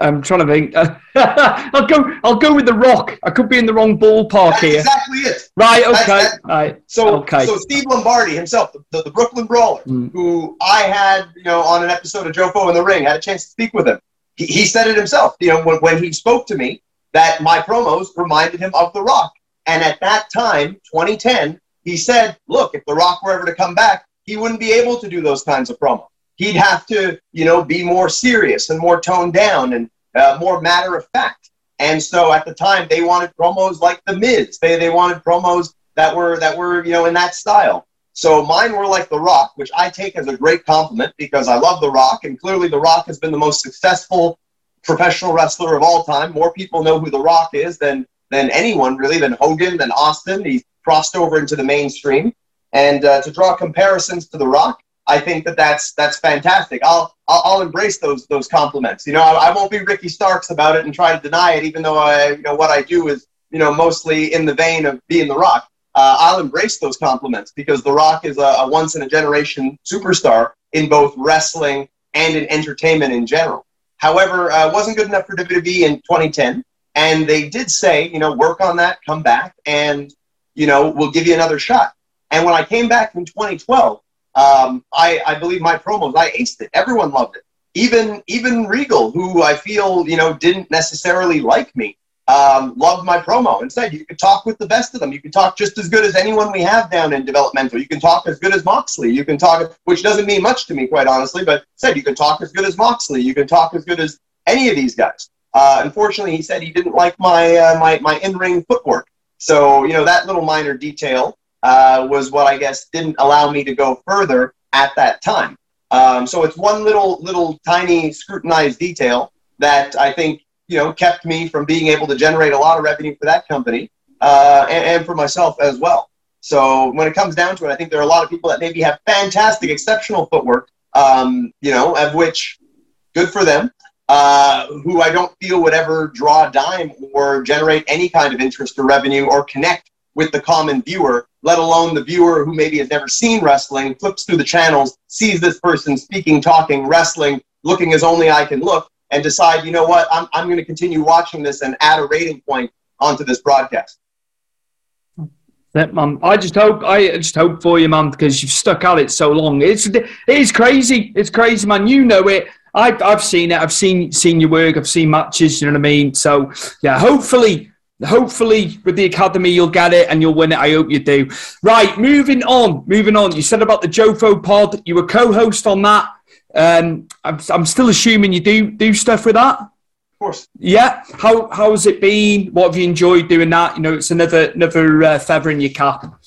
I'm trying to think. I'll go. I'll go with the Rock. I could be in the wrong ballpark That's here. exactly it. Right. Okay. That's- right. So, Okay. so Steve Lombardi himself, the, the, the Brooklyn Brawler, Mm. who I had, you know, on an episode of Jofo in the Ring, had a chance to speak with him. He, he said it himself, you know, when, when he spoke to me, that my promos reminded him of The Rock. And at that time, 2010, he said, look, if The Rock were ever to come back, he wouldn't be able to do those kinds of promos. He'd have to, you know, be more serious and more toned down and uh, more matter of fact. And so at the time, they wanted promos like The Miz. They, they wanted promos that were that were you know in that style. So mine were like The Rock, which I take as a great compliment because I love The Rock, and clearly The Rock has been the most successful professional wrestler of all time. More people know who The Rock is than than anyone really, than Hogan, than Austin. He's crossed over into the mainstream, and uh, to draw comparisons to The Rock, I think that that's that's fantastic. I'll I'll, I'll embrace those those compliments. You know, I, I won't be Ricky Starks about it and try to deny it, even though I you know what I do is you know mostly in the vein of being The Rock uh, I'll embrace those compliments because The Rock is a, a once in a generation superstar in both wrestling and in entertainment in general. However, uh, wasn't good enough for WWE in 2010, and they did say, you know, work on that, come back, and you know, we'll give you another shot. And when I came back in 2012, um, I, I believe my promos, I aced it. Everyone loved it. Even even Regal, who I feel you know didn't necessarily like me, um, loved my promo and said you could talk with the best of them. You can talk just as good as anyone we have down in developmental. You can talk as good as Moxley. You can talk, which doesn't mean much to me, quite honestly, but said you can talk as good as Moxley. You can talk as good as any of these guys. Uh, unfortunately, he said he didn't like my uh, my my in ring footwork. So you know that little minor detail uh, was what I guess didn't allow me to go further at that time. Um, so it's one little little tiny scrutinized detail that I think you know kept me from being able to generate a lot of revenue for that company uh, and, and for myself as well. So when it comes down to it, I think there are a lot of people that maybe have fantastic, exceptional footwork, um, you know, of which good for them, uh, who I don't feel would ever draw a dime or generate any kind of interest or revenue or connect with the common viewer, let alone the viewer who maybe has never seen wrestling, flips through the channels, sees this person speaking, talking, wrestling, looking as only I can look, and decide, you know what, I'm, I'm going to continue watching this and add a rating point onto this broadcast. That man, I just hope I just hope for you, man, because you've stuck at it so long. It's it is crazy. It's crazy, man. You know it. I've I've seen it. I've seen seen your work. I've seen matches. You know what I mean. So yeah, hopefully, hopefully with the academy you'll get it and you'll win it. I hope you do. Right, moving on. Moving on. You said about the Jofo Pod. You were co-host on that. Um, I'm I'm still assuming you do do stuff with that. Of course. Yeah. How how has it been? What have you enjoyed doing that? You know, it's another another uh, feather in your cap.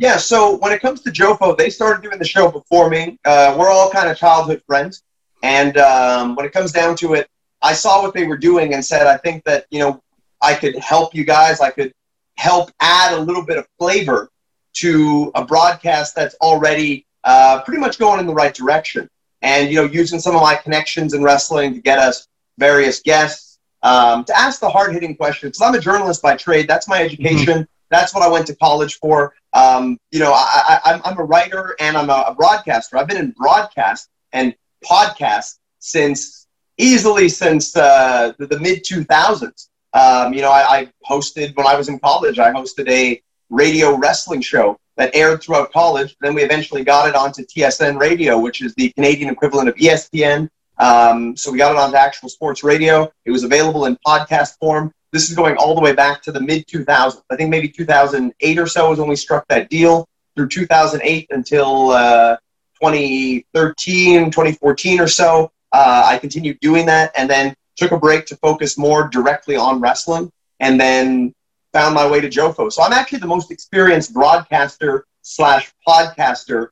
Yeah, so when it comes to Jofo, they started doing the show before me. Uh, we're all kind of childhood friends. And um, when it comes down to it, I saw what they were doing and said, I think that, you know, I could help you guys. I could help add a little bit of flavor to a broadcast that's already uh, pretty much going in the right direction. And, you know, using some of my connections in wrestling to get us various guests um, to ask the hard hitting questions. Because I'm a journalist by trade. That's my education. That's what I went to college for. Um, you know, I, I, I'm, I'm a writer and I'm a, a broadcaster. I've been in broadcast and podcast since easily since uh, the, the mid 2000s. Um, you know, I, I hosted when I was in college. I hosted a radio wrestling show that aired throughout college. Then we eventually got it onto TSN Radio, which is the Canadian equivalent of ESPN. Um, so we got it onto actual sports radio. It was available in podcast form. This is going all the way back to the mid 2000s. I think maybe 2008 or so is when we struck that deal. Through 2008 until uh, 2013, 2014 or so, uh, I continued doing that, and then took a break to focus more directly on wrestling, and then found my way to Jofo. So I'm actually the most experienced broadcaster slash podcaster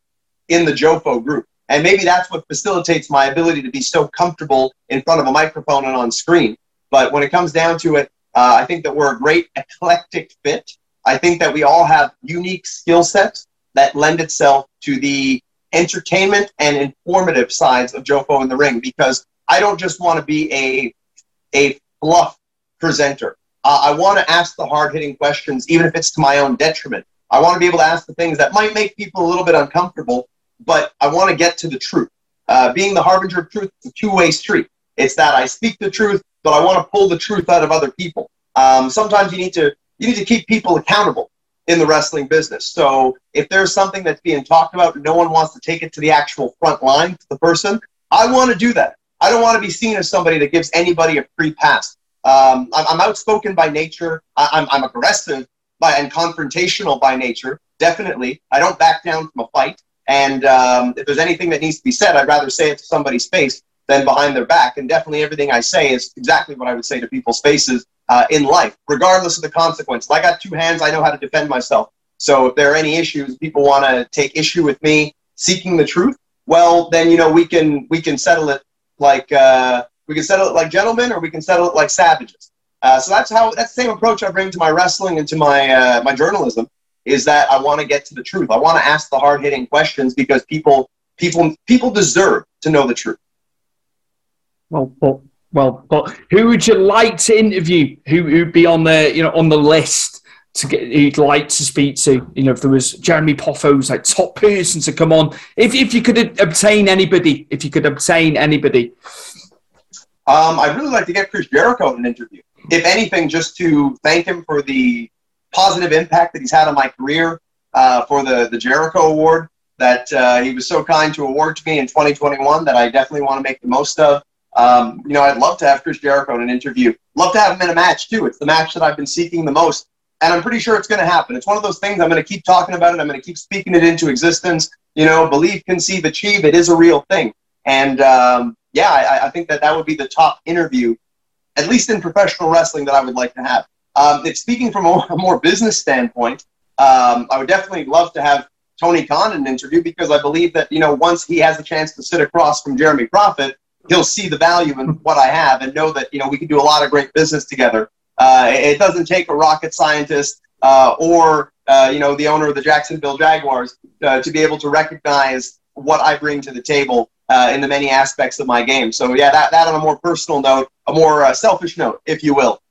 in the Jofo group. And maybe that's what facilitates my ability to be so comfortable in front of a microphone and on screen. But when it comes down to it, uh, I think that we're a great eclectic fit. I think that we all have unique skill sets that lend itself to the entertainment and informative sides of Jofo in the ring because I don't just want to be a a fluff presenter. Uh, I want to ask the hard hitting questions, even if it's to my own detriment. I want to be able to ask the things that might make people a little bit uncomfortable, but I want to get to the truth. Uh, being the harbinger of truth is a two way street. It's that I speak the truth, but I want to pull the truth out of other people. Um, sometimes you need to you need to keep people accountable in the wrestling business. So if there's something that's being talked about and no one wants to take it to the actual front line to the person, I want to do that. I don't want to be seen as somebody that gives anybody a free pass. Um, I'm, I'm, outspoken by nature. I, I'm, I'm aggressive by, and confrontational by nature. Definitely, I don't back down from a fight. And um, if there's anything that needs to be said, I'd rather say it to somebody's face than behind their back. And definitely, everything I say is exactly what I would say to people's faces uh, in life, regardless of the consequences. I got two hands. I know how to defend myself. So if there are any issues, people want to take issue with me seeking the truth. Well, then you know we can we can settle it like uh, we can settle it like gentlemen, or we can settle it like savages. Uh, so that's how that's the same approach I bring to my wrestling and to my uh, my journalism. Is that I want to get to the truth. I want to ask the hard hitting questions because people people people deserve to know the truth. Well, well, well, but who would you like to interview? Who would be on the you know on the list to get he'd like to speak to? You know, if there was Jeremy Prophet's like top person to come on, if if you could obtain anybody, if you could obtain anybody. Um, I'd really like to get Chris Jericho in an interview. If anything, just to thank him for the positive impact that he's had on my career, uh, for the the Jericho Award that uh, he was so kind to award to me in 2021 that I definitely want to make the most of. Um, you know, I'd love to have Chris Jericho in an interview. Love to have him in a match too. It's the match that I've been seeking the most, and I'm pretty sure it's going to happen. It's one of those things I'm going to keep talking about it. I'm going to keep speaking it into existence. You know, believe, conceive, achieve. It is a real thing, and um, yeah, I, I, think that that would be the top interview, at least in professional wrestling, that I would like to have. Um, if speaking from a, a more business standpoint, um, I would definitely love to have Tony Khan in an interview because I believe that you know once he has the chance to sit across from Jeremy Prophet he'll see the value in what I have and know that you know we can do a lot of great business together. Uh, it doesn't take a rocket scientist uh, or uh, you know the owner of the Jacksonville Jaguars uh, to be able to recognize what I bring to the table uh, in the many aspects of my game. So yeah, that, that on a more personal note, a more uh, selfish note, if you will,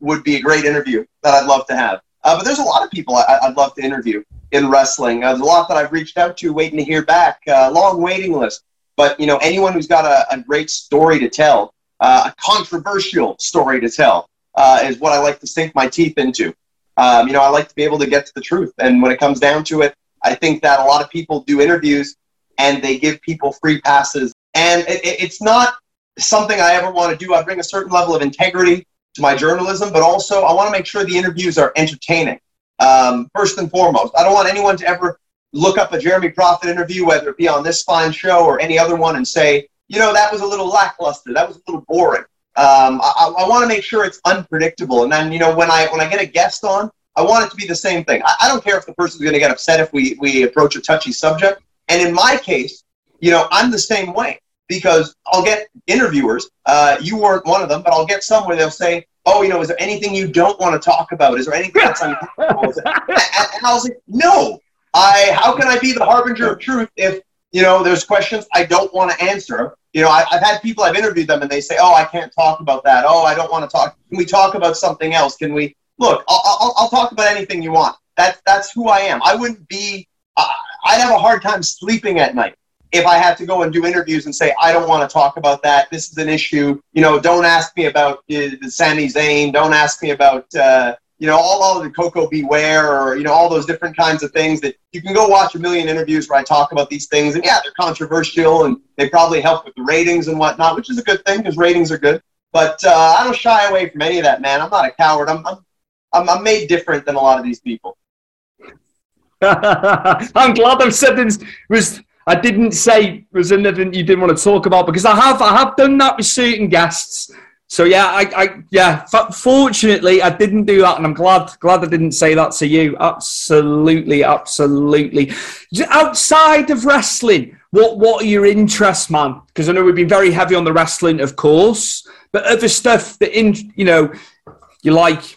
would be a great interview that I'd love to have. but there's a lot of people I, would love to interview in wrestling. there's a lot that I've reached out to, waiting to hear back. long waiting list. But you know, anyone who's got a, a great story to tell, a controversial story to tell, uh, is what I like to sink my teeth into. Um, you know, I like to be able to get to the truth. And when it comes down to it, I think that a lot of people do interviews and they give people free passes. And it, it's not something I ever want to do. I bring a certain level of integrity to my journalism, but also I want to make sure the interviews are entertaining. Um, first and foremost, I don't want anyone to ever look up a Jeremy Prophet interview, whether it be on this fine show or any other one, and say, you know, that was a little lackluster. That was a little boring. Um, I, I want to make sure it's unpredictable. And then, you know, when I when I get a guest on, I want it to be the same thing. I, I don't care if the person's going to get upset if we we approach a touchy subject. And in my case, you know, I'm the same way because I'll get interviewers. Uh, you weren't one of them, but I'll get some where they'll say, "Oh, you know, is there anything you don't want to talk about? Is there anything that's uncomfortable?" and I was like, "No, I how can I be the harbinger of truth if you know there's questions I don't want to answer? You know, I, have had people I've interviewed them and they say, "Oh, I can't talk about that. Oh, I don't want to talk. Can we talk about something else? Can we look? I'll, I'll, I'll talk about anything you want. That's that's who I am. I wouldn't be. Uh, I'd have a hard time sleeping at night if I had to go and do interviews and say, I don't want to talk about that. This is an issue. You know, don't ask me about uh, Sami Zayn. Don't ask me about, uh, you know, all, all of the Koko B. Ware or, you know, all those different kinds of things that you can go watch a million interviews where I talk about these things. And yeah, they're controversial and they probably help with the ratings and whatnot, which is a good thing because ratings are good. But uh, I don't shy away from any of that, man. I'm not a coward. I'm, I'm, I'm, I'm made different than a lot of these people. I'm glad I've said this was I didn't say was anything you didn't want to talk about because I have I have done that with certain guests so yeah, I, I yeah. Fortunately, I didn't do that, and I'm glad glad I didn't say that to you. Absolutely, absolutely. Outside of wrestling, what what are your interests, man? Because I know we've been very heavy on the wrestling, of course, but other stuff that in you know you like.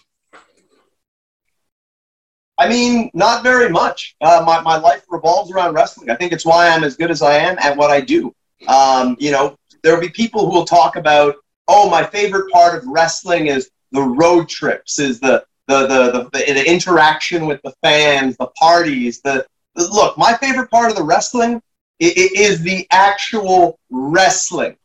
I mean, not very much. Uh, my, my life revolves around wrestling. I think it's why I'm as good as I am at what I do. Um, you know, there'll be people who will talk about, oh, my favorite part of wrestling is the road trips, is the the the the, the, interaction with the fans, the parties. The, the look, my favorite part of the wrestling is the actual wrestling.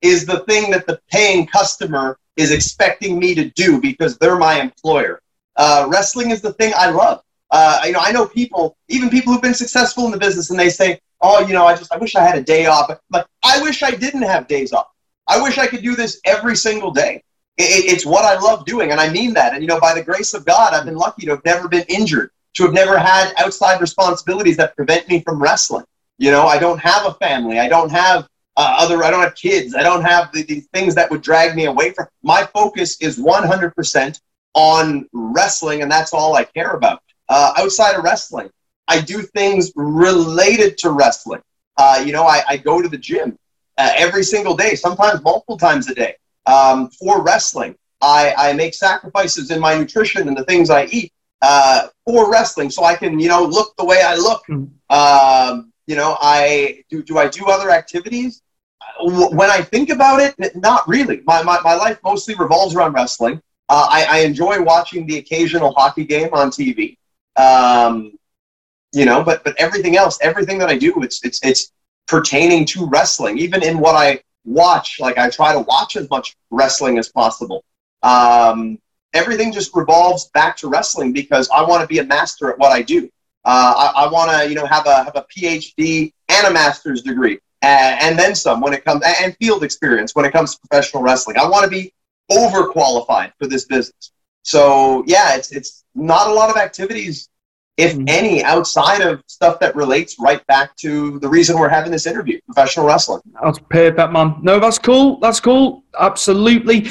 Is the thing that the paying customer is expecting me to do because they're my employer. Uh, wrestling is the thing I love. Uh, you know, I know people, even people who've been successful in the business, and they say, "Oh, you know, I just I wish I had a day off." But I wish I didn't have days off. I wish I could do this every single day. It, it's what I love doing, and I mean that. And you know, by the grace of God, I've been lucky to have never been injured, to have never had outside responsibilities that prevent me from wrestling. You know, I don't have a family. I don't have uh, other. I don't have kids. I don't have the, the things that would drag me away from. My focus is 100% on wrestling, and that's all I care about. Uh, outside of wrestling, I do things related to wrestling. Uh, you know, I, I, go to the gym uh, every single day, sometimes multiple times a day um, for wrestling. I, I, make sacrifices in my nutrition and the things I eat uh, for wrestling, so I can, you know, look the way I look. Mm-hmm. Um, you know, I do. Do I do other activities? When I think about it, not really. My my, my life mostly revolves around wrestling. Uh, I, I, enjoy watching the occasional hockey game on TV. Um, you know, but but everything else, everything that I do, it's it's it's pertaining to wrestling. Even in what I watch, like I try to watch as much wrestling as possible. Um, everything just revolves back to wrestling because I want to be a master at what I do. Uh, I, I want to, you know, have a have a PhD and a master's degree, and, and then some when it comes and field experience when it comes to professional wrestling. I want to be overqualified for this business. So yeah, it's it's not a lot of activities, if mm-hmm. any, outside of stuff that relates right back to the reason we're having this interview, professional wrestling. That's perfect, man. No, that's cool. That's cool. Absolutely.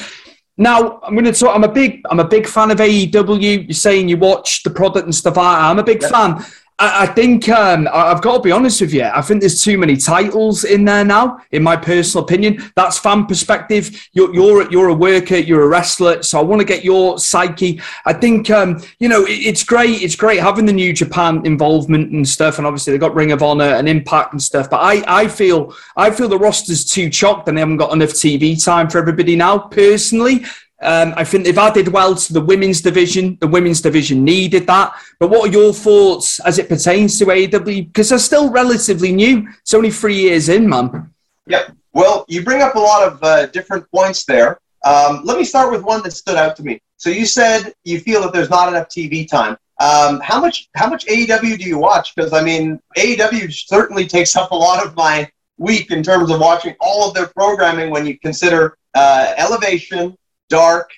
Now I'm going to talk. I'm a big. I'm a big fan of AEW. You're saying you watch the product and stuff. I, I'm a big fan. I, think um, I've got to be honest with you. I think there's too many titles in there now, in my personal opinion. That's fan perspective. You're you're, you're a worker, you're a wrestler, so I want to get your psyche. I think um, you know it, it's great. It's great having the New Japan involvement and stuff, and obviously they've got Ring of Honor and Impact and stuff. But I I feel I feel the roster's too chocked, and they haven't got enough TV time for everybody now. Personally, um, I think they've added well to the women's division. The women's division needed that. But what are your thoughts as it pertains to AEW? Because they're still relatively new. It's only three years in, man. Yeah. Well, you bring up a lot of uh, different points there. Um, let me start with one that stood out to me. So you said you feel that there's not enough TV time. Um, how much how much AEW do you watch? Because I mean, AEW certainly takes up a lot of my week in terms of watching all of their programming. When you consider uh, Elevation, Dark,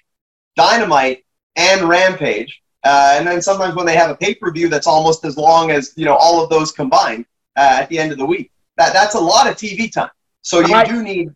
Dynamite, and Rampage. Uh, and then sometimes when they have a pay per view that's almost as long as you know all of those combined uh, at the end of the week. That that's a lot of TV time. So you do need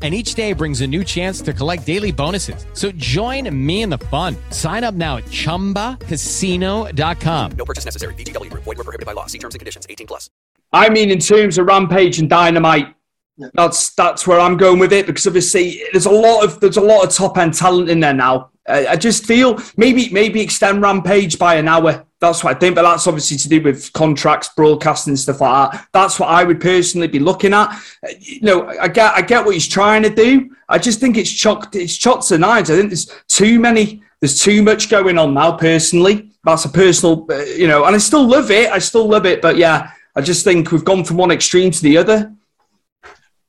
and each day brings a new chance to collect daily bonuses. So join me in the fun. Sign up now at ChumbaCasino.com. No purchase necessary. VGW. Void were prohibited by law. See terms and conditions. 18 plus. I mean, in terms of Rampage and Dynamite, that's that's where I'm going with it because obviously there's a lot of there's a lot of top end talent in there now. I, just feel maybe maybe extend Rampage by an hour that's what I think, but that's obviously to do with contracts, broadcasting, stuff like that. That's what I would personally be looking at. You know, I get, I get what he's trying to do. I just think it's chocked, it's chopped to knives. I think there's too many, there's too much going on now. Personally, that's a personal, uh, you know, and I still love it. I still love it, but yeah, I just think we've gone from one extreme to the other.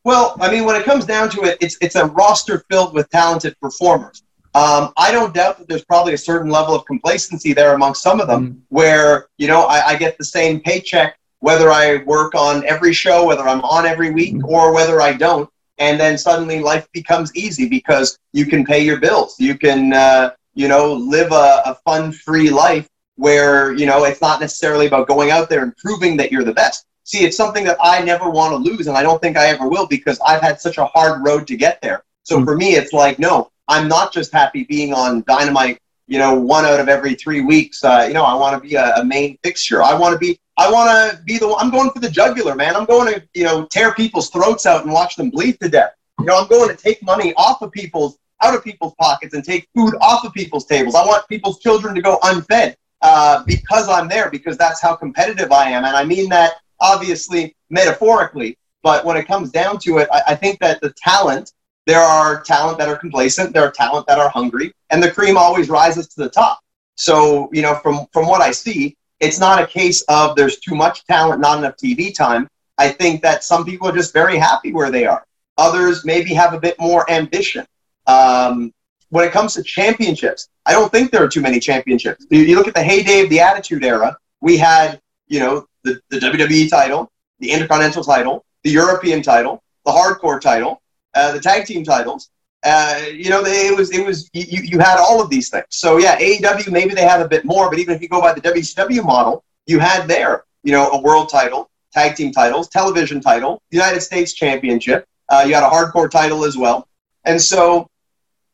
Well, I mean, when it comes down to it, it's it's a roster filled with talented performers. Um, I don't doubt that there's probably a certain level of complacency there amongst some of them mm. where, you know, I, I, get the same paycheck whether I work on every show, whether I'm on every week, mm. or whether I don't. And then suddenly life becomes easy because you can pay your bills. You can, uh, you know, live a, a fun, free life where you know it's not necessarily about going out there and proving that you're the best. See, it's something that I never want to lose, and I don't think I ever will because I've had such a hard road to get there. So Mm. for me, it's like, no, I'm not just happy being on Dynamite. You know, one out of every three weeks. Uh, you know, I want to be a, a main fixture. I want to be. I want to be the. one- I'm going for the jugular, man. I'm going to, you know, tear people's throats out and watch them bleed to death. You know, I'm going to take money off of people's, out of people's pockets and take food off of people's tables. I want people's children to go unfed uh, because I'm there, because that's how competitive I am. And I mean that obviously metaphorically, but when it comes down to it, I, I think that the talent, there are talent that are complacent, there are talent that are hungry, and the cream always rises to the top. So, you know, from, from what I see, it's not a case of there's too much talent, not enough TV time. I think that some people are just very happy where they are. Others maybe have a bit more ambition. Um, when it comes to championships, I don't think there are too many championships. You, look at the heyday of the Attitude Era, we had, you know, the, the WWE title, the Intercontinental title, the European title, the Hardcore title, uh, the Tag Team titles. Uh, you know, they, it was it was you, you had all of these things. So yeah, AEW maybe they have a bit more, but even if you go by the WCW model, you had there, you know, a world title, tag team titles, television title, United States Championship. Uh, you had a hardcore title as well, and so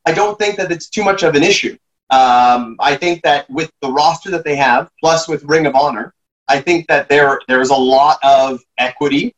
I don't think that it's too much of an issue. Um, I think that with the roster that they have, plus with Ring of Honor, I think that there there's a lot of equity.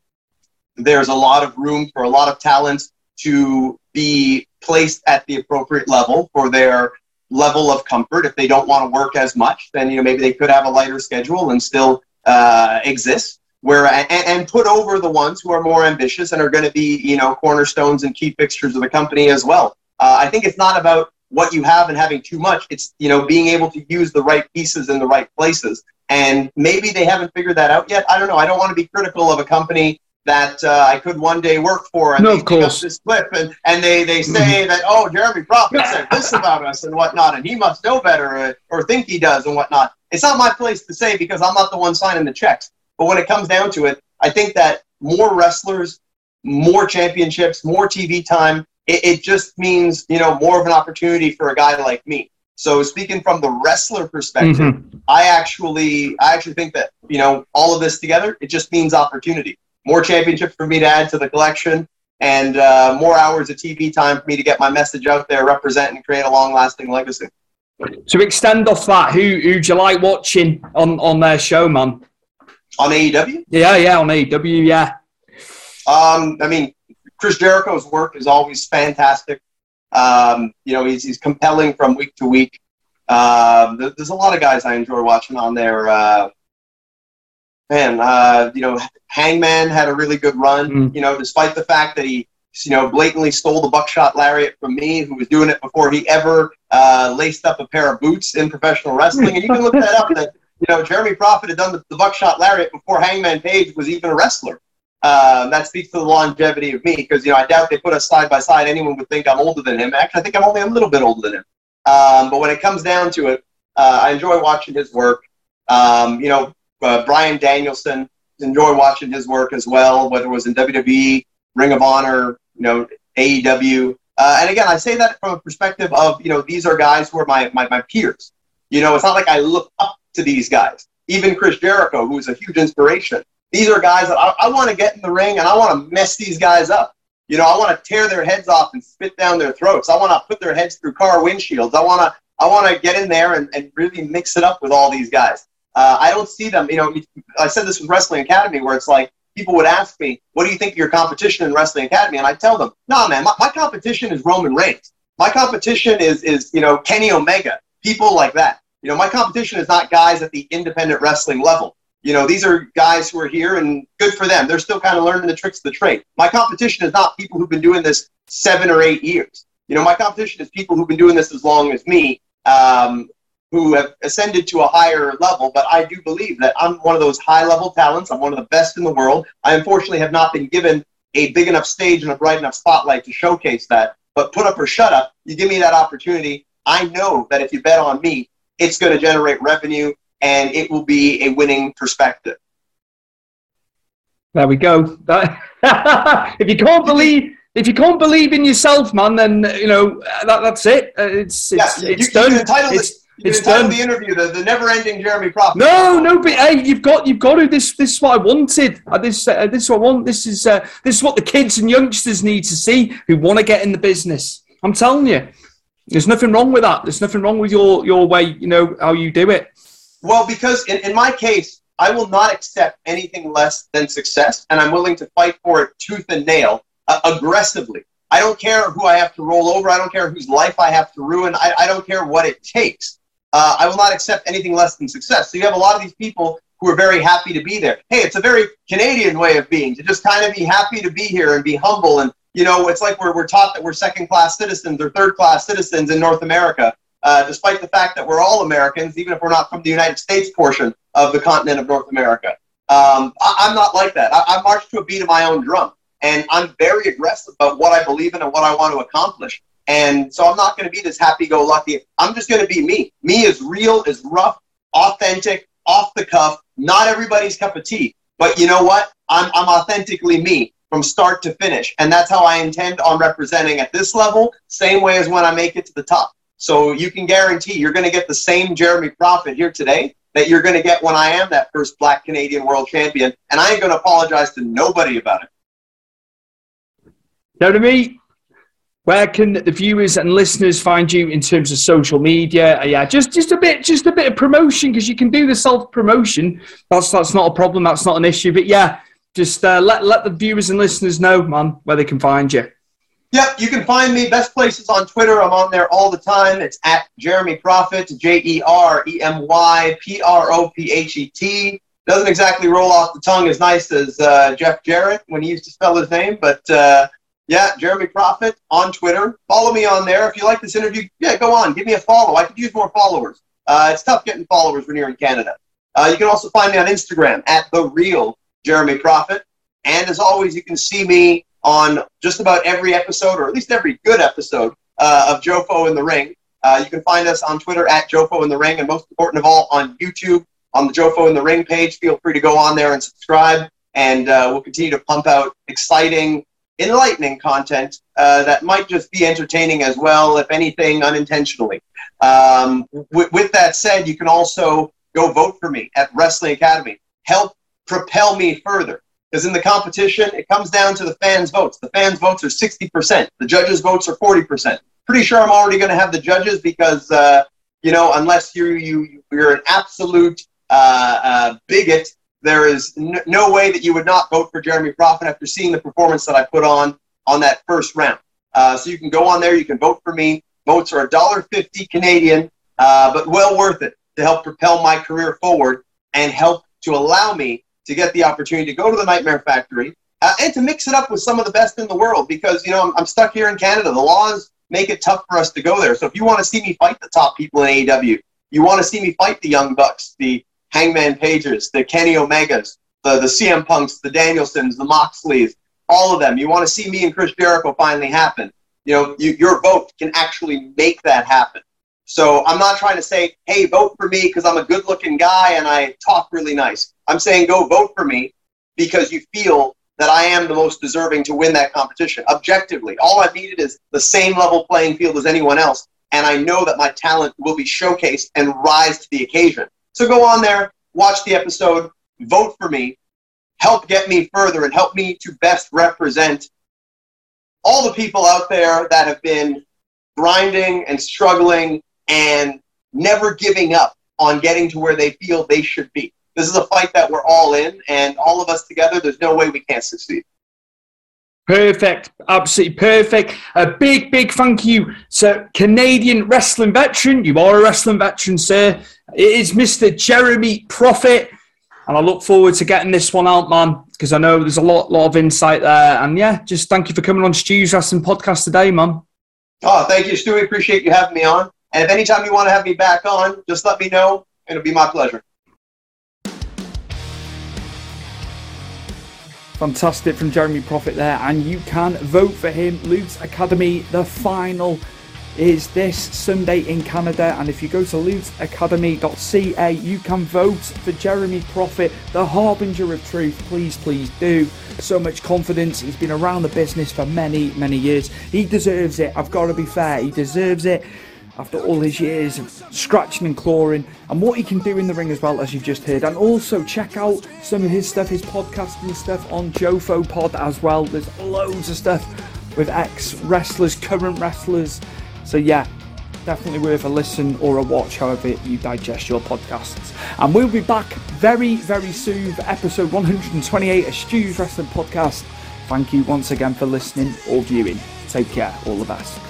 There's a lot of room for a lot of talents to be placed at the appropriate level for their level of comfort. If they don't want to work as much, then you know maybe they could have a lighter schedule and still uh, exist. Where and, and put over the ones who are more ambitious and are going to be you know cornerstones and key fixtures of the company as well. Uh, I think it's not about what you have and having too much. It's you know being able to use the right pieces in the right places. And maybe they haven't figured that out yet. I don't know. I don't want to be critical of a company that uh, I could one day work for. And No, they of course. this clip and, and they, they say that, oh, Jeremy Prophet said this about us and whatnot, and he must know better uh, or think he does and whatnot. It's not my place to say because I'm not the one signing the checks. But when it comes down to it, I think that more wrestlers, more championships, more TV time, it, it just means, you know, more of an opportunity for a guy like me. So speaking from the wrestler perspective, Mhm. I actually I actually think that, you know, all of this together, it just means opportunity. More championships for me to add to the collection and uh, more hours of TV time for me to get my message out there, represent and create a long lasting legacy. To extend off that, who who'd you like watching on, on their show, man? On AEW? Yeah, yeah, on AEW, yeah. Um, I mean, Chris Jericho's work is always fantastic. Um, you know, he's, he's compelling from week to week. Um, there's a lot of guys I enjoy watching on there. Uh, man, uh, you know, Hangman had a really good run. Mm. You know, despite the fact that he, you know, blatantly stole the buckshot lariat from me, who was doing it before he ever uh, laced up a pair of boots in professional wrestling. And you can look that up. That you know, Jeremy Prophet had done the, the buckshot lariat before Hangman Page was even a wrestler. Um, that speaks to the longevity of me because you know I doubt they put us side by side. Anyone would think I'm older than him. Actually, I think I'm only a little bit older than him. Um, but when it comes down to it, uh, I enjoy watching his work. Um, you know, uh, Bryan Danielson, enjoy watching his work as well, whether it was in WWE, Ring of Honor, you know, AEW. Uh, and again, I say that from a perspective of, you know, these are guys who are my, my, my peers. You know, it's not like I look up to these guys. Even Chris Jericho, who is a huge inspiration. These are guys that I, I want to get in the ring and I want to mess these guys up. You know, I want to tear their heads off and spit down their throats. I want to put their heads through car windshields. I want to I want to get in there and, and really mix it up with all these guys. Uh, I don't see them. You know, I said this with Wrestling Academy, where it's like people would ask me, "What do you think of your competition in Wrestling Academy?" And I tell them, "No, man, my, my competition is Roman Reigns. My competition is is you know Kenny Omega, people like that. You know, my competition is not guys at the independent wrestling level. You know, these are guys who are here, and good for them. They're still kind of learning the tricks of the trade. My competition is not people who've been doing this seven or eight years. You know, my competition is people who've been doing this as long as me, um, who have ascended to a higher level. But I do believe that I'm one of those high level talents. I'm one of the best in the world. I unfortunately have not been given a big enough stage and a bright enough spotlight to showcase that. But put up or shut up, you give me that opportunity. I know that if you bet on me, it's going to generate revenue and it will be a winning perspective. There we go. That, if you can't believe, if you can't believe in yourself, man, then you know that, that's it. Uh, It's it's, Yeah, it's you, done. you entitled It's, it. It's done. the interview the, the never-ending Jeremy Prophet. No, no, but hey, you've got you've got to. This this is what I wanted. Uh, this uh, this is what I want. This is uh, this is what the kids and youngsters need to see who want to get in the business. I'm telling you, there's nothing wrong with that. There's nothing wrong with your your way. You know how you do it. Well, because in, in my case, I will not accept anything less than success, and I'm willing to fight for it tooth and nail uh, aggressively. I don't care who I have to roll over. I don't care whose life I have to ruin. I, I don't care what it takes. Uh, I will not accept anything less than success. So you have a lot of these people who are very happy to be there. Hey, it's a very Canadian way of being to just kind of be happy to be here and be humble. And, you know, it's like we're, we're taught that we're second class citizens or third class citizens in North America, uh, despite the fact that we're all Americans, even if we're not from the United States portion of the continent of North America. Um, I, I'm not like that. I, I march to a beat of my own drum. And I'm very aggressive about what I believe in and what I want to accomplish. And so I'm not going to be this happy go lucky. I'm just going to be me. Me is real, is rough, authentic, off the cuff, not everybody's cup of tea. But you know what? I'm, I'm authentically me from start to finish. And that's how I intend on representing at this level, same way as when I make it to the top. So you can guarantee you're going to get the same Jeremy Prophet here today that you're going to get when I am that first black Canadian world champion. And I ain't going to apologize to nobody about it. Jeremy, where can the viewers and listeners find you in terms of social media? Uh, yeah, just just a bit, just a bit of promotion because you can do the self promotion. That's that's not a problem. That's not an issue. But yeah, just uh, let let the viewers and listeners know, man, where they can find you. Yep, you can find me best places on Twitter. I'm on there all the time. It's at Jeremy Prophet, J E R E M Y P R O P H E T. Doesn't exactly roll off the tongue as nice as uh, Jeff Jarrett when he used to spell his name, but uh, yeah, Jeremy Prophet on Twitter. Follow me on there. If you like this interview, yeah, go on, give me a follow. I could use more followers. Uh, it's tough getting followers when you're in Canada. Uh, you can also find me on Instagram at the real Jeremy Prophet. And as always, you can see me on just about every episode, or at least every good episode uh, of Jofo in the Ring. Uh, you can find us on Twitter at Jofo in the Ring, and most important of all, on YouTube on the Jofo in the Ring page. Feel free to go on there and subscribe, and uh, we'll continue to pump out exciting, enlightening content uh, that might just be entertaining as well, if anything, unintentionally. Um, with, with that said, you can also go vote for me at Wrestling Academy. Help propel me further. Because in the competition, it comes down to the fans' votes. The fans' votes are 60%. The judges' votes are 40%. Pretty sure I'm already going to have the judges because, uh, you know, unless you, you, you're an absolute uh, uh, bigot, there is n- no way that you would not vote for Jeremy Prophet after seeing the performance that I put on on that first round. Uh, so you can go on there, you can vote for me. Votes are $1.50 Canadian, uh, but well worth it to help propel my career forward and help to allow me to get the opportunity to go to the Nightmare Factory uh, and to mix it up with some of the best in the world because, you know, I'm, I'm stuck here in Canada. The laws make it tough for us to go there. So if you want to see me fight the top people in AEW, you want to see me fight the Young Bucks, the Hangman Pages, the Kenny Omegas, the, the CM Punks, the Danielsons, the Moxleys, all of them. You want to see me and Chris Jericho finally happen. You know, you, your vote can actually make that happen. So I'm not trying to say, hey, vote for me because I'm a good looking guy and I talk really nice. I'm saying go vote for me because you feel that I am the most deserving to win that competition. Objectively, all I've needed is the same level playing field as anyone else. And I know that my talent will be showcased and rise to the occasion. So go on there, watch the episode, vote for me, help get me further, and help me to best represent all the people out there that have been grinding and struggling and never giving up on getting to where they feel they should be. This is a fight that we're all in, and all of us together, there's no way we can't succeed. Perfect, absolutely perfect. A big, big thank you to Canadian wrestling veteran. You are a wrestling veteran, sir. It is Mr. Jeremy Prophet, and I look forward to getting this one out, man, because I know there's a lot, lot of insight there. And yeah, just thank you for coming on Stu's Wrestling Podcast today, man. Oh, thank you, Stewie. Appreciate you having me on. And if anytime you want to have me back on, just let me know. It'll be my pleasure. Fantastic from Jeremy Prophet there, and you can vote for him. Lutte's Academy, the final is this Sunday in Canada, and if you go to lutesacademy.ca, you can vote for Jeremy Prophet, the harbinger of truth. Please, please do. So much confidence. He's been around the business for many, many years. He deserves it. I've got to be fair. He deserves it. After all his years of scratching and clawing and what he can do in the ring as well, as you've just heard. And also check out some of his stuff, his podcasting stuff on Jofo Pod as well. There's loads of stuff with ex wrestlers, current wrestlers. So, yeah, definitely worth a listen or a watch, however you digest your podcasts. And we'll be back very, very soon for episode 128 of Stew's Wrestling Podcast. Thank you once again for listening or viewing. Take care. All the best.